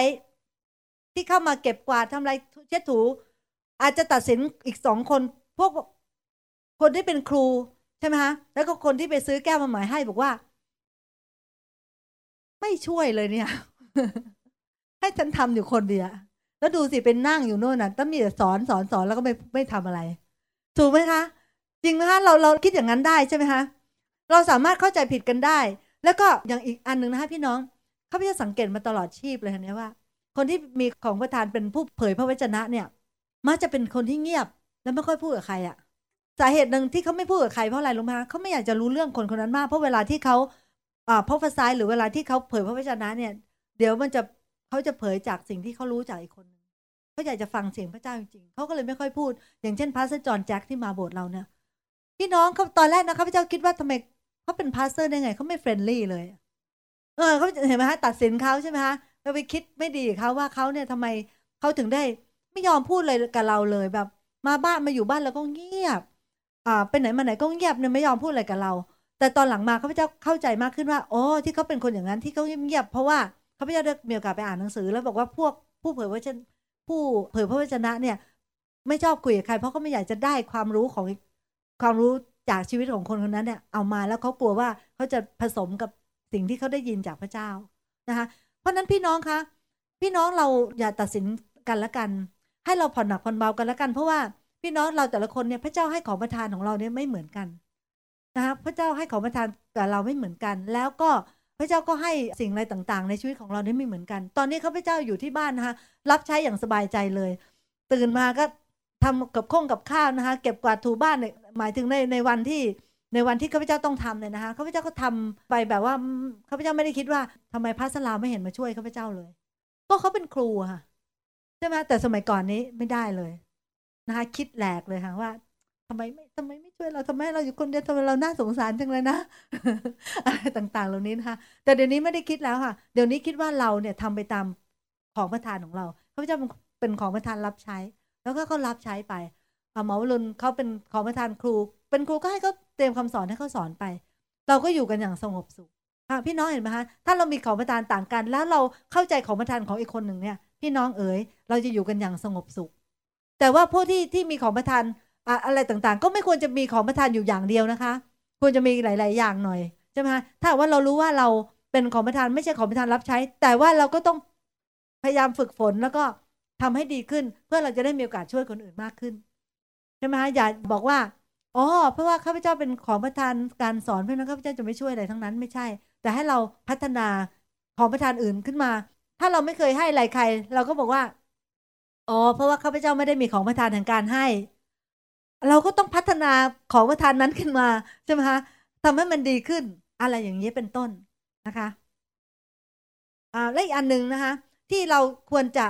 Speaker 2: ที่เข้ามาเก็บกวาดทำอะไรเช็ดถู อาจจะตัดสินอีกสองคน พวกคนที่เป็นครูใช่ไหมคะแล้วก็คนที่ไปซื้อแก้วมาใหม่ให้บอกว่า ไม่ช่วยเลยเนี่ย ให้ฉันทำอยู่คนเดียว แล้วดูสิเป็นนั่งอยู่โน่นน่ะต้องมีแต่สอนสอนสอนแล้วก็ไม่ไม่ทำอะไร ถูกไหมคะ จริงไหมคะเราเราคิดอย่างนั้นได้ใช่ไหมคะเราสามารถเข้าใจผิดกันได้ แล้วก็อย่างอีกอันหนึ่งนะคะพี่น้องข้าพเจ้าสังเกตมาตลอดชีพเลยนะว่า คนที่มีของประทานเป็นผู้เผยพระวจนะเนี่ย มักจะเป็นคนที่เงียบ แล้วไม่ค่อยพูดกับใครอะสาเหตุหนึ่งที่เขาไม่พูดกับใครเพราะอะไรรู้ไหมคะเขาไม่อยากจะรู้เรื่องคนคนนั้นมากเพราะเวลาที่เขาอ่าพระภาษาหรือเวลาที่เขาเผยพระวจนะเนี่ย เดี๋ยวมันจะ เขาจะเผยจากสิ่งที่เขารู้จากอีกคนนึงเขาอยากจะฟังเสียงพระเจ้าจริงๆเขาก็เลยไม่ค่อยพูด อย่างเช่นพระเซจอห์นแจ็คที่มาโบสถ์เราเนี่ยพี่น้องเขาตอนแรกนะข้าพเจ้าคิดว่าทำไมเขาเป็น pastor ได้ไงเขาไม่ friendly เลยเออเขาเห็นไหมฮะตัดสินเขาใช่ไหมฮะเราไปคิดไม่ดีเขาว่าเขาเนี่ยทำไมเขาถึงได้ไม่ยอมพูดเลยกับเราเลยแบบ มาบ้านมาอยู่บ้านแล้วก็เงียบ อ่าไปไหนมาไหนก็เงียบเนี่ยไม่ยอมพูดอะไรกับเรา แต่ตอนหลังมาข้าพเจ้าเข้าใจมากขึ้นว่าอ๋อที่เขาเป็นคนอย่างนั้นที่เขาเงียบๆเพราะว่า ข้าพเจ้าได้มีโอกาสไปอ่านหนังสือ แล้วบอกว่าพวกผู้เผยพระชนผู้เผยพระวจนะเนี่ย ไม่ชอบคุยกับใคร เพราะเขาไม่อยากจะได้ความรู้ของความรู้จากชีวิตของคนคนนั้นเนี่ยเอามาแล้วเขากลัวว่าเขาจะผสมกับสิ่งที่เขาได้ยินจากพระเจ้านะคะเพราะนั้นพี่น้องคะพี่น้องเราอย่าตัดสินกันละกัน ให้เราผ่อนหนักผ่อนเบากันละกัน เพราะว่าพี่น้องเราแต่ละคนเนี่ยพระเจ้าให้ของประทานของเราเนี่ยไม่เหมือนกันนะคะพระเจ้าให้ของประทานกับเราไม่เหมือนกัน แล้วก็ พระเจ้าก็ให้สิ่งอะไรต่างๆ ในชีวิตของเราเนี่ยไม่เหมือนกัน ตอนนี้ข้าพเจ้าอยู่ที่บ้านนะคะ รับใช้อย่างสบายใจเลย ตื่นมาก็ทำกับข้องกับข้าวนะคะ เก็บกวาดถูบ้านเนี่ยหมายถึงในในวันที่ในวันที่ข้าพเจ้าต้องทำเนี่ยนะคะข้าพเจ้าก็ทำไปแบบว่าข้าพเจ้าไม่ได้คิดว่าทำไมพระสลาไม่เห็นมาช่วยข้าพเจ้าเลย ก็เขาเป็นครูค่ะใช่ไหมแต่สมัยก่อนนี้ไม่ได้เลยนะคะ คิดแหลกเลยค่ะว่า ทำไมไม่ทำไมไม่ช่วยเราทำไมเราอยู่คนเดียวทำไมเราน่าสงสารจังเลยนะอะไรต่างๆ เหล่านี้นะคะแต่เดี๋ยวนี้ไม่ได้คิดแล้วค่ะ เดี๋ยวนี้คิดว่าเราเนี่ยทำไปตามของประทานของเราข้าพเจ้าเป็นของประทานรับใช้ แล้วก็เขารับใช้ไปหมอวรุณเขาเป็นของประทานครู เป็นครูก็ให้เขาเตรียมคำสอนให้เขาสอนไป เราก็อยู่กันอย่างสงบสุขค่ะพี่น้องเห็นไหมคะถ้าเรามีของประทานต่างกัน แล้วเราเข้าใจของประทานของอีกคนหนึ่งเนี่ย พี่น้องเอ๋ยเราจะอยู่กันอย่างสงบสุข แต่ว่าผู้ที่ที่มีของประทาน อะไรต่างๆ ก็ไม่ควรจะมีของประทานอยู่อย่างเดียวนะคะ ควรจะมีหลาย ๆ อย่างหน่อยใช่ไหมถ้าว่าเรารู้ว่าเราเป็นของประทานไม่ใช่ของประทานรับใช้ แต่ว่าเราก็ต้องพยายามฝึกฝนแล้วก็ทำให้ดีขึ้น เพื่อเราจะได้มีโอกาสช่วยคนอื่นมากขึ้นใช่ไหมอย่าบอกว่าอ๋อเพราะว่าข้าพเจ้าเป็นของประทานการสอนเพราะนั้นข้าพเจ้าจะไม่ช่วยอะไรทั้งนั้นไม่ใช่ แต่ให้เราพัฒนาของประทานอื่นขึ้นมา ถ้าเราไม่เคยให้อะไรใคร เราก็บอกว่าอ๋อเพราะว่าข้าพเจ้าไม่ได้มีของประทานทางการให้ เราก็ต้องพัฒนาของประทานนั้นขึ้นมาใช่ไหมคะทำให้มันดีขึ้นอะไรอย่างนี้เป็นต้นนะคะอ่าและอีกอันหนึ่งนะคะ ที่เราควรจะ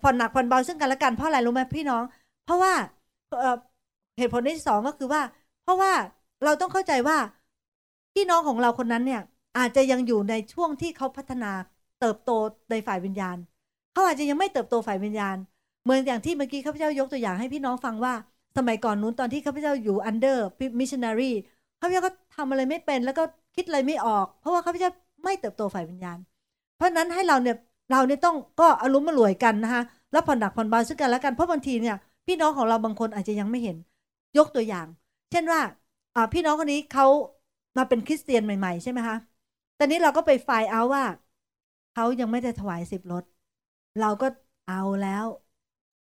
Speaker 2: ผ่อนหนักผ่อนเบาซึ่งกันและกันเพราะอะไรรู้ไหมพี่น้อง เพราะว่าเหตุผลที่สองก็คือว่า เพราะว่าเราต้องเข้าใจว่าพี่น้องของเราคนนั้นเนี่ย อาจจะยังอยู่ในช่วงที่เขาพัฒนาเติบโตในฝ่ายวิญญาณ เขาอาจจะยังไม่เติบโตฝ่ายวิญญาณ เหมือนอย่างที่เมื่อกี้ข้าพเจ้ายกตัวอย่างให้พี่น้องฟังว่า สมัยก่อนนู้นตอนที่ข้าพเจ้าอยู่ under missionary ข้าพเจ้าก็ทำอะไรไม่เป็น แล้วก็คิดอะไรไม่ออก เพราะว่าข้าพเจ้าไม่เติบโตฝ่ายวิญญาณ เพราะนั้นให้เราเนี่ยเราเนี่ยต้องก็อารมณ์มารวยกันนะคะแล้วผ่อนหนักผ่อนเบาซึ่งกันและกันเพราะบางทีเนี่ยพี่น้องของเราบางคนอาจจะยังไม่เห็นยกตัวอย่าง เช่นว่าพี่น้องคนนี้เขามาเป็นคริสเตียนใหม่ ๆ ใช่ไหมคะตอนนี้เราก็ไปไฟเอาว่าเขายังไม่ได้ถวายสิบรถ เราก็เอาแล้ว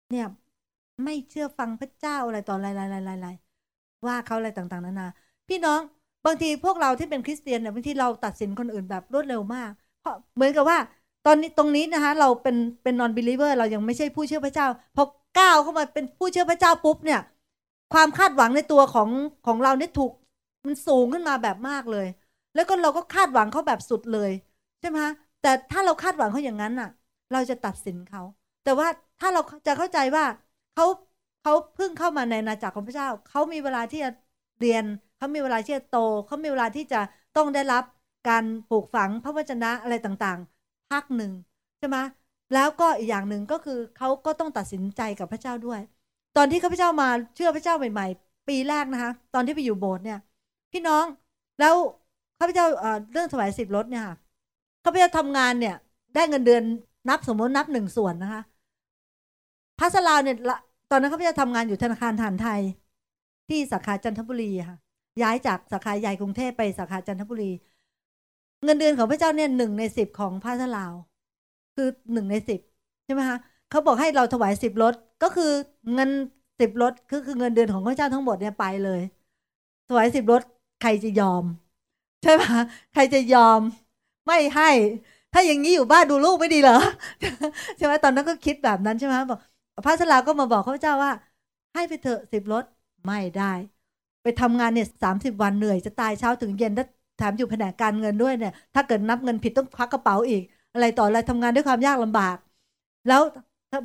Speaker 2: เนี่ย ไม่เชื่อฟังพระเจ้าอะไรต่ออะไรอะไรๆว่าเขาอะไรต่างๆนานาพี่น้องบางทีพวกเราที่เป็นคริสเตียนเนี่ยบางทีเราตัดสินคนอื่นแบบรวดเร็วมาก เพราะเหมือนกับว่า ตอนนี้ตรงนี้นะคะ เราเป็นเป็นนอนบิลิเวอร์เรายังไม่ใช่ผู้เชื่อพระเจ้าพอก้าวเข้ามาเป็นผู้เชื่อพระเจ้าปุ๊บเนี่ย ความคาดหวังในตัวของของเราเนี่ยถูกมันสูงขึ้นมาแบบมากเลย แล้วก็เราก็คาดหวังเขาแบบสุดเลยใช่ไหมคะแต่ถ้าเราคาดหวังเขาอย่างนั้นอะ เราจะตัดสินเขา แต่ว่าถ้าเราจะเข้าใจว่า เขาเขาเพิ่งเข้ามาในนาจักรของพระเจ้า เขามีเวลาที่จะเรียน เขามีเวลาที่จะโต เขามีเวลาที่จะต้องได้รับการปลูกฝังพระวจนะอะไรต่างๆพักหนึ่งใช่ไหมแล้วก็อีกอย่างหนึ่งก็คือเขาก็ต้องตัดสินใจกับพระเจ้าด้วย ตอนที่ข้าพเจ้ามาเชื่อพระเจ้าใหม่ๆ ปีแรกนะคะ ตอนที่ไปอยู่โบสถ์เนี่ย พี่น้องแล้วข้าพเจ้าเรื่องถวายสิบรถเนี่ยค่ะข้าพเจ้าทำงานเนี่ยได้เงินเดือนนับสมมตินับหนึ่งส่วนนะคะ พัสลาเนี่ยตอนนั้นเขาพเจ้าทำงานอยู่ธนาคารฐานไทย ที่สาขาจันทบุรีค่ะ ย้ายจากสาขาใหญ่กรุงเทพไปสาขาจันทบุรี เงินเดือนของพระเจ้าเนี่ยหนึ่งในสิบของพัสลาว คือหนึ่งในสิบใช่ไหมคะเขาบอกให้เราถวายสิบรถก็คือเงินสิบรถคือคือเงินเดือนของพระเจ้าทั้งหมดเนี่ยไปเลย ถวายสิบรถใครจะยอม ใช่ไหมใครจะยอม ไม่ให้ ถ้าอย่างนี้อยู่บ้านดูลูกไม่ดีเหรอใช่ไหมตอนนั้นก็คิดแบบนั้นใช่ไหมบอก พระสลาก็มาบอกข้าพเจ้าว่า ให้ไปเถอะสิบรถไม่ได้ ไปทำงานเนี่ยสามสิบวันเหนื่อยจะตายเช้าถึงเย็นถ้าถมอยู่แผนกการเงินด้วยเนี่ย ถ้าเกิดนับเงินผิดต้องควักกระเป๋าอีก อะไรต่ออะไรทำงานด้วยความยากลำบาก แล้ว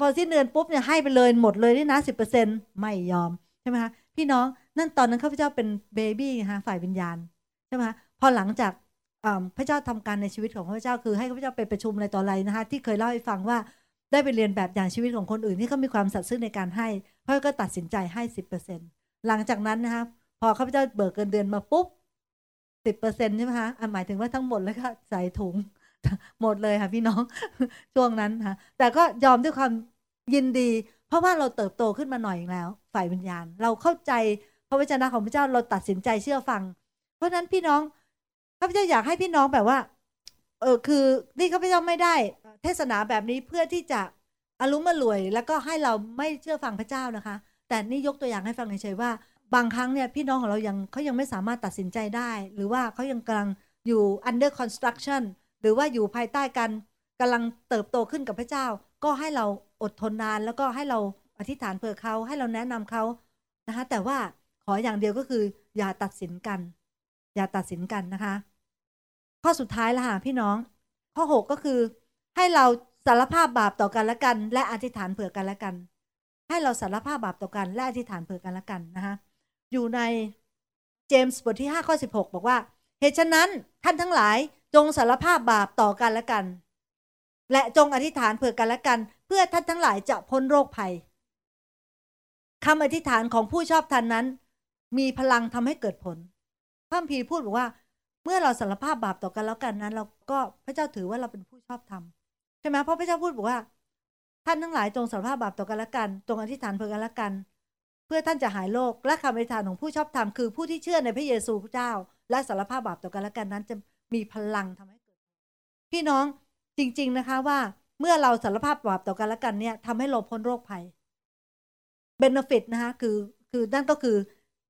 Speaker 2: พอสิ้นเดือนปุ๊บเนี่ยให้ไปเลยหมดเลยนี่นะสิบเปอร์เซ็นไม่ยอมใช่ไหมคะพี่น้องนั่นตอนนั้นข้าพเจ้าเป็นเบบี้ฮะฝ่ายวิญญาณใช่ไหมคะพอหลังจากพระเจ้าทำการในชีวิตของพระเจ้าคือให้ข้าพเจ้าไปประชุมอะไรต่ออะไรนะคะที่เคยเล่าให้ฟังว่า ได้ไปเรียนแบบอย่างชีวิตของคนอื่นที่เขามีความสัตย์ซื่อในการให้พระก็ตัดสินใจให้สิบเปอร์เซ็นหลังจากนั้นนะคะพอข้าพเจ้าเบิกเงินเดือนมาปุ๊บสิบเปอร์เซ็นใช่ไหมคะหมายถึงว่าทั้งหมดแล้วก็ใส่ถุงหมดเลยค่ะพี่น้องช่วงนั้นค่ะแต่ก็ยอมด้วยความยินดี เพราะว่าเราเติบโตขึ้นมาหน่อยแล้ว ฝ่ายวิญญาณ เราเข้าใจพระวจนะของพระเจ้าเราตัดสินใจเชื่อฟัง เพราะฉะนั้นพี่น้องข้าพเจ้าอยากให้พี่น้องแบบว่า เออคือนี่ข้าพเจ้าไม่ได้ เทศนาแบบนี้เพื่อที่จะอารมณ์มารวย แล้วก็ให้เราไม่เชื่อฟังพระเจ้านะคะ แต่นี่ยกตัวอย่างให้ฟังเฉยๆว่า บางครั้งเนี่ยพี่น้องของเรายังเขายังไม่สามารถตัดสินใจได้ หรือว่าเขายังกำลังอยู่ under construction หรือว่าอยู่ภายใต้การกำลังเติบโตขึ้นกับพระเจ้า ก็ให้เราอดทนนาน แล้วก็ให้เราอธิษฐานเผื่อเขาให้เราแนะนำเขานะคะ แต่ว่าขออย่างเดียวก็คือ อย่าตัดสินกัน อย่าตัดสินกันนะคะ ข้อสุดท้ายละค่ะพี่น้อง ข้อ 6 ก็คือ ให้เราสารภาพบาปต่อกันและกัน และอธิษฐานเผื่อกันและกัน ให้เราสารภาพบาปต่อกัน และอธิษฐานเผื่อกันและกันนะคะอยู่ในเจมส์บทที่5ข้อ16 บอกว่า เหตุฉะนั้นท่านทั้งหลายจงสารภาพบาปต่อกันและกัน และจงอธิษฐานเผื่อกันและกัน เพื่อท่านทั้งหลายจะพ้นโรคภัยคำอธิษฐานของผู้ชอบทันนั้น มีพลังทำให้เกิดผลพระพีพูดบอกว่า เมื่อเราสารภาพบาปต่อกันแล้วกันนั้น เราก็พระเจ้าถือว่าเราเป็นผู้ชอบธรรม ใช่ไหมเพราะพระเจ้าพูดบอกว่า ท่านทั้งหลายจงสารภาพบาปต่อกันและกันจงอธิษฐานเผื่อกันและกัน เพื่อท่านจะหายโรคและคำอธิษฐานของผู้ชอบธรรมคือผู้ที่เชื่อในพระเยซูพระเจ้า และสารภาพบาปต่อกันและกันนั้น จะมีพลังทำให้เกิด พี่น้องจริง ๆนะคะว่าเมื่อเราสารภาพบาปต่อกันและกันเนี่ยทำให้เราพ้นโรคภัยเบนฟิตนะคะคือคือนั่นก็คือ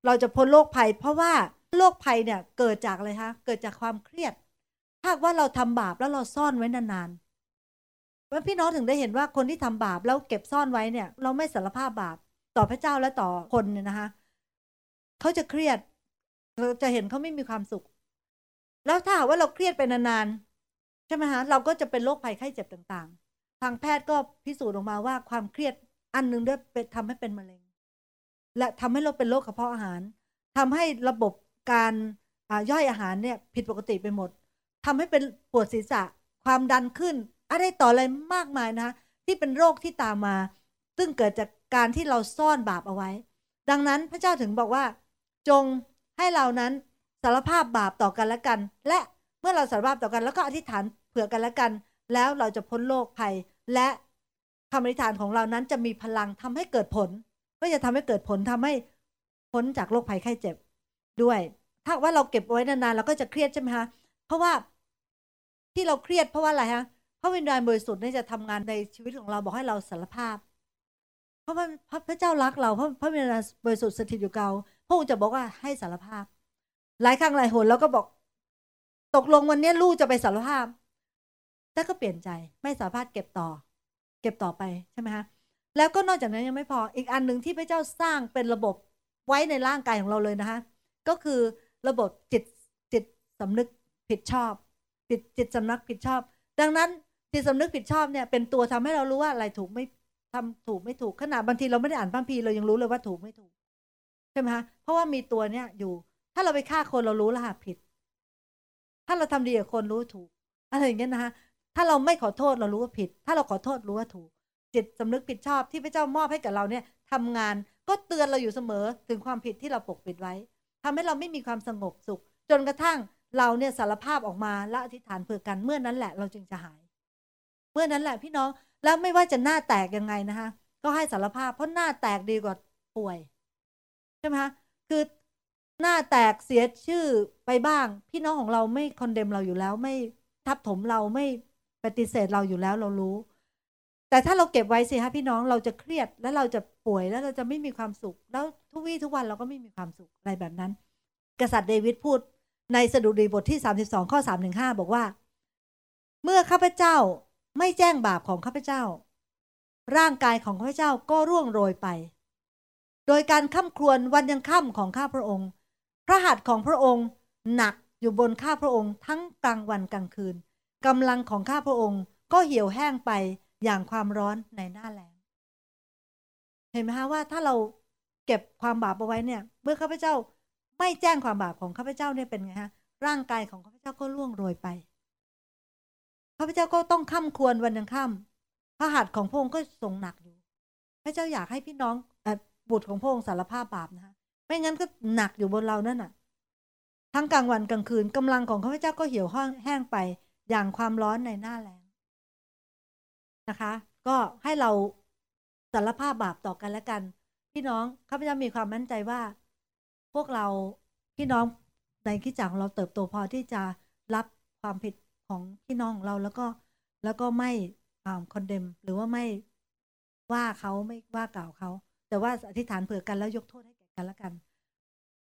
Speaker 2: เราจะพ้นโรคภัย เพราะว่าโรคภัยเนี่ยเกิดจากอะไรคะเกิดจากความเครียดถ้าว่าเราทำบาปแล้วเราซ่อนไว้นานๆ ว่าพี่น้องถึงได้เห็นว่าคนที่ทำบาปแล้วเก็บซ่อนไว้เนี่ย เราไม่สารภาพบาปต่อพระเจ้าและต่อคนเนี่ยนะคะเขาจะเครียด เราจะเห็นเขาไม่มีความสุข แล้วถ้าว่าเราเครียดไปนานๆใช่ไหมฮะเราก็จะเป็นโรคภัยไข้เจ็บต่างๆ ทางแพทย์ก็พิสูจน์ออกมาว่าความเครียดอันหนึ่งด้วยเป็นทำให้เป็นมะเร็ง และทำให้เราเป็นโรคกระเพาะอาหารทำให้ระบบการย่อยอาหารเนี่ย ผิดปกติไปหมดทำให้เป็นปวดศีรษะความดันขึ้น อะไรต่ออะไรมากมายนะที่เป็นโรคที่ตามมา ซึ่งเกิดจากการที่เราซ่อนบาปเอาไว้ ดังนั้นพระเจ้าถึงบอกว่า จงให้เรานั้นสารภาพบาปต่อกันและกัน และเมื่อเราสารภาพต่อกันแล้วก็อธิษฐานเผื่อกันและกัน แล้วเราจะพ้นโรคภัย และคำอธิษฐานของเรานั้นจะมีพลังทำให้เกิดผล ก็จะทำให้เกิดผลทำให้พ้นจากโรคภัยไข้เจ็บด้วย ถ้าว่าเราเก็บไว้นานๆเราก็จะเครียดใช่ไหมคะเพราะว่าที่เราเครียดเพราะว่าอะไรฮะ พระวิญญาณบริสุทธิ์นี่จะทำงานในชีวิตของเราบอกให้เราสารภาพ เพราะว่าพระเจ้ารักเราเพราะพระวิญญาณบริสุทธิ์สถิตอยู่เกาพระองค์จะบอกว่าให้สารภาพ หลายครั้งหลายหนแล้วก็บอก ตกลงวันนี้ลูกจะไปสารภาพ แต่ก็เปลี่ยนใจไม่สามารถเก็บต่อ เก็บต่อไปใช่ไหมคะแล้วก็นอกจากนั้นยังไม่พออีกอันหนึ่งที่พระเจ้าสร้างเป็นระบบไว้ในร่างกายของเราเลยนะคะก็คือระบบจิตจิตสำนึกผิดชอบจิตจิตสำนึกผิดชอบ ดังนั้น จิตสำนึกผิดชอบเนี่ยเป็นตัวทำให้เรารู้ว่าอะไรถูกไม่ทำถูกไม่ถูกขนาดบางทีเราไม่ได้อ่านพระพีเรายังรู้เลยว่าถูกไม่ถูกใช่ไหมคะเพราะว่ามีตัวเนี้ยอยู่ ถ้าเราไปฆ่าคนเรารู้แล้วค่ะผิด ถ้าเราทำดีกับคนรู้ถูกอะไรอย่างเงี้ยนะคะถ้าเราไม่ขอโทษเรารู้ว่าผิด ถ้าเราขอโทษรู้ว่าถูก จิตสำนึกผิดชอบที่พระเจ้ามอบให้กับเราเนี่ยทำงานก็เตือนเราอยู่เสมอถึงความผิดที่เราปกปิดไว้ทำให้เราไม่มีความสงบสุข จนกระทั่งเราเนี่ยสารภาพออกมาและอธิษฐานเผื่อกันเมื่อนั้นแหละเราจึงจะหาย เมื่อนั้นแหละพี่น้องแล้วไม่ว่าจะหน้าแตกยังไงนะคะก็ให้สารภาพ เพราะหน้าแตกดีกว่าป่วยใช่ไหมคะคือหน้าแตกเสียชื่อไปบ้าง พี่น้องของเราไม่คอนเดมเราอยู่แล้ว ไม่ทับถมเราไม่ปฏิเสธเราอยู่แล้วเรารู้ แต่ถ้าเราเก็บไว้สิคะพี่น้องเราจะเครียดแล้วเราจะป่วยแล้วเราจะไม่มีความสุข แล้วทุกวี่ทุกวันเราก็ไม่มีความสุขอะไรแบบนั้น กษัตริย์เดวิดพูดในสดุดีบทที่ 32 ข้อ3ถึง5บอกว่า เมื่อข้าพเจ้า ไม่แจ้งบาปของข้าพเจ้า ร่างกายของข้าพเจ้าก็ร่วงโรยไป โดยการข้าครวญวันยังค่ำของข้าพระองค์ พระหัตถ์ของพระองค์หนักอยู่บนข้าพระองค์ทั้งกลางวันกลางคืนกำลังของข้าพระองค์ก็เหี่ยวแห้งไปอย่างความร้อนในหน้าแล้งเห็นไหมคะว่าถ้าเราเก็บความบาปเอาไว้เนี่ย เมื่อข้าพเจ้าไม่แจ้งความบาปของข้าพเจ้าเนี่ยเป็นไงฮะร่างกายของข้าพเจ้าก็ล่วงโรยไป ข้าพเจ้าก็ต้องข้าควรวันยังข้าพระหัตถ์ของพระองค์ก็ทรงหนักอยู่ พระเจ้าอยากให้พี่น้องอบุตรของพระองค์สารภาพบาปนะคะไม่งั้นก็หนักอยู่บนเรานั่นน่ะ ทั้งกลางวันกลางคืนกำลังของข้าพเจ้าก็เหี่ยวแห้งไปอย่างความร้อนในหน้าแรงนะคะ ก็ให้เราสารภาพบาปต่อกันและกัน พี่น้องข้าพเจ้ามีความมั่นใจว่า พวกเราพี่น้องในคิดจักของเราเติบโตพอที่จะรับความผิด ของพี่น้องของเราแล้วก็แล้วก็ไม่คอนเดมหรือว่าไม่ว่าเขาไม่ว่ากล่าวเขาแต่ว่าอธิษฐานเผื่อกันแล้วยกโทษให้แก่กันและกัน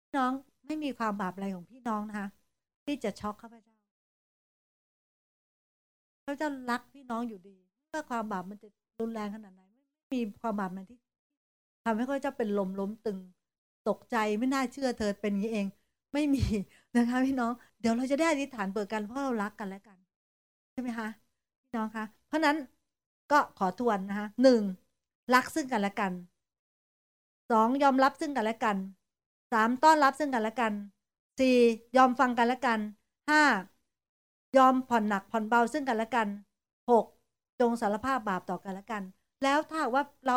Speaker 2: พี่น้องไม่มีความบาปอะไรของพี่น้องนะคะที่จะช็อกข้าพเจ้าข้าพเจ้ารักพี่น้องอยู่ดีเมื่อความบาปมันจะรุนแรงขนาดไหนไม่มีความบาปมันที่ทำให้ข้าพเจ้าเป็นลมล้มตึง ตกใจไม่น่าเชื่อเธอเป็นอย่างนี้เอง ไม่มี นะคะพี่น้องเดี๋ยวเราจะได้อธิษฐานเปิดกันเพราะเรารักกันและกันใช่ไหมคะพี่น้องคะเพราะนั้นก็ขอทวนนะคะหนึ่งรักซึ่งกันและกันสองยอมรับซึ่งกันและกันสามต้อนรับซึ่งกันและกันสี่ยอมฟังกันและกันห้ายอมผ่อนหนักผ่อนเบาซึ่งกันและกันหกจงสารภาพบาปต่อกันและกัน แล้วถ้าว่าเรา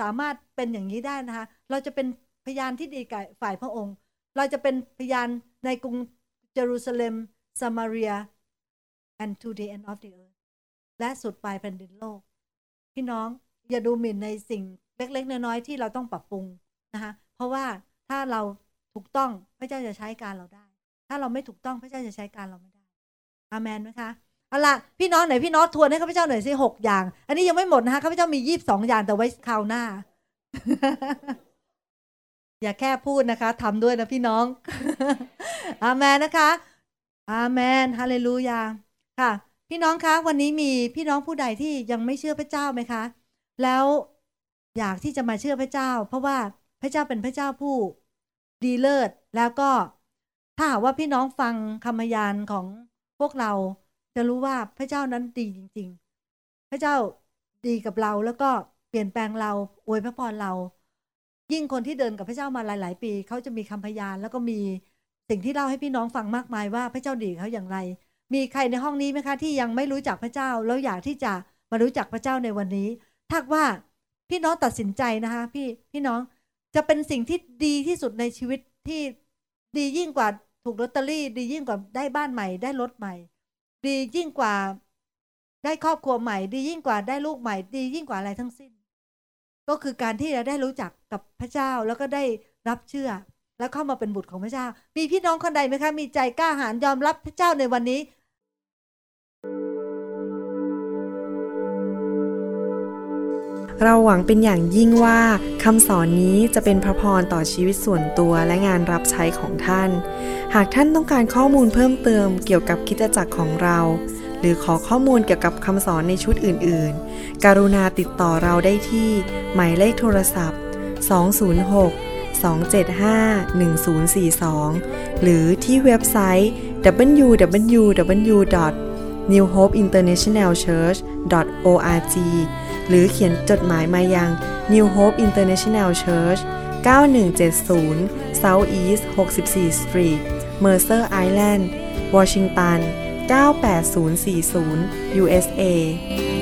Speaker 2: สามารถเป็นอย่างนี้ได้นะคะ เราจะเป็นพยานที่ดีกับฝ่ายพระองค์ เราจะเป็นพยานในกรุงเยรูซาเล็มซามารีย and to the end of the earth และสุดปลายแผ่นดินโลก พี่น้องอย่าดูหมิ่นในสิ่งเล็กๆน้อยๆที่เราต้องปรับปรุงนะคะเพราะว่าถ้าเราถูกต้องพระเจ้าจะใช้การเราได้ ถ้าเราไม่ถูกต้องพระเจ้าจะใช้การเราไม่ได้อาเมนไหมคะเอาละพี่น้องไหนพี่น้องทวนให้ข้าพเจ้าหน่อยสิหกอย่าง อันนี้ยังไม่หมดนะคะข้าพเจ้ามียี่บสองอย่างแต่ไว้คราวหน้า อย่าแค่พูดนะคะทำด้วยนะพี่น้อง อาเมนนะคะ อาเมนฮาเลลูยาค่ะ พี่น้องคะ วันนี้มีพี่น้องผู้ใดที่ยังไม่เชื่อพระเจ้าไหมคะ แล้วอยากที่จะมาเชื่อพระเจ้า เพราะว่าพระเจ้าเป็นพระเจ้าผู้ดีเลิศแล้วก็ถ้าหากว่าพี่น้องฟังคำพยานของพวกเราจะรู้ว่าพระเจ้านั้นดีจริง ๆ พระเจ้าดีกับเราแล้วก็เปลี่ยนแปลงเราอวยพระพรเรา ยิ่งคนที่เดินกับพระเจ้ามาหลาย ๆ ปีเขาจะมีคำพยานแล้วก็มีสิ่งที่เล่าให้พี่น้องฟังมากมายว่าพระเจ้าดีเขาอย่างไร มีใครในห้องนี้ไหมคะที่ยังไม่รู้จักพระเจ้า แล้วอยากที่จะมารู้จักพระเจ้าในวันนี้ถ้าว่าพี่น้องตัดสินใจนะคะ พี่พี่น้องจะเป็นสิ่งที่ดีที่สุดในชีวิตที่ดียิ่งกว่าถูกลอตเตอรี่ ดียิ่งกว่าได้บ้านใหม่ ได้รถใหม่ ดียิ่งกว่าได้ครอบครัวใหม่ ดียิ่งกว่าได้ลูกใหม่ ดียิ่งกว่าอะไรทั้งสิ้น ก็คือการที่เราได้รู้จักกับพระเจ้าแล้วก็ได้รับเชื่อ แล้วเข้ามาเป็นบุตรของพระเจ้า มีพี่น้องคนใดไหมคะ มีใจกล้าหาญยอมรับพระเจ้าในวันนี้
Speaker 1: เราหวังเป็นอย่างยิ่งว่าคำสอนนี้จะเป็นพระพรต่อชีวิตส่วนตัวและงานรับใช้ของท่าน หากท่านต้องการข้อมูลเพิ่มเติมเกี่ยวกับคิดจักรของเรา หรือขอข้อมูลเกี่ยวกับคำสอนในชุดอื่น ๆ กรุณาติดต่อเราได้ที่ หมายเลขโทรศัพท์ 206 275 1042 หรือที่เว็บไซต์ www.newhopeinternationalchurch.org หรือเขียนจดหมายมายัง New Hope International Church 9170 South East 64 Street Mercer Island Washington 98040 USA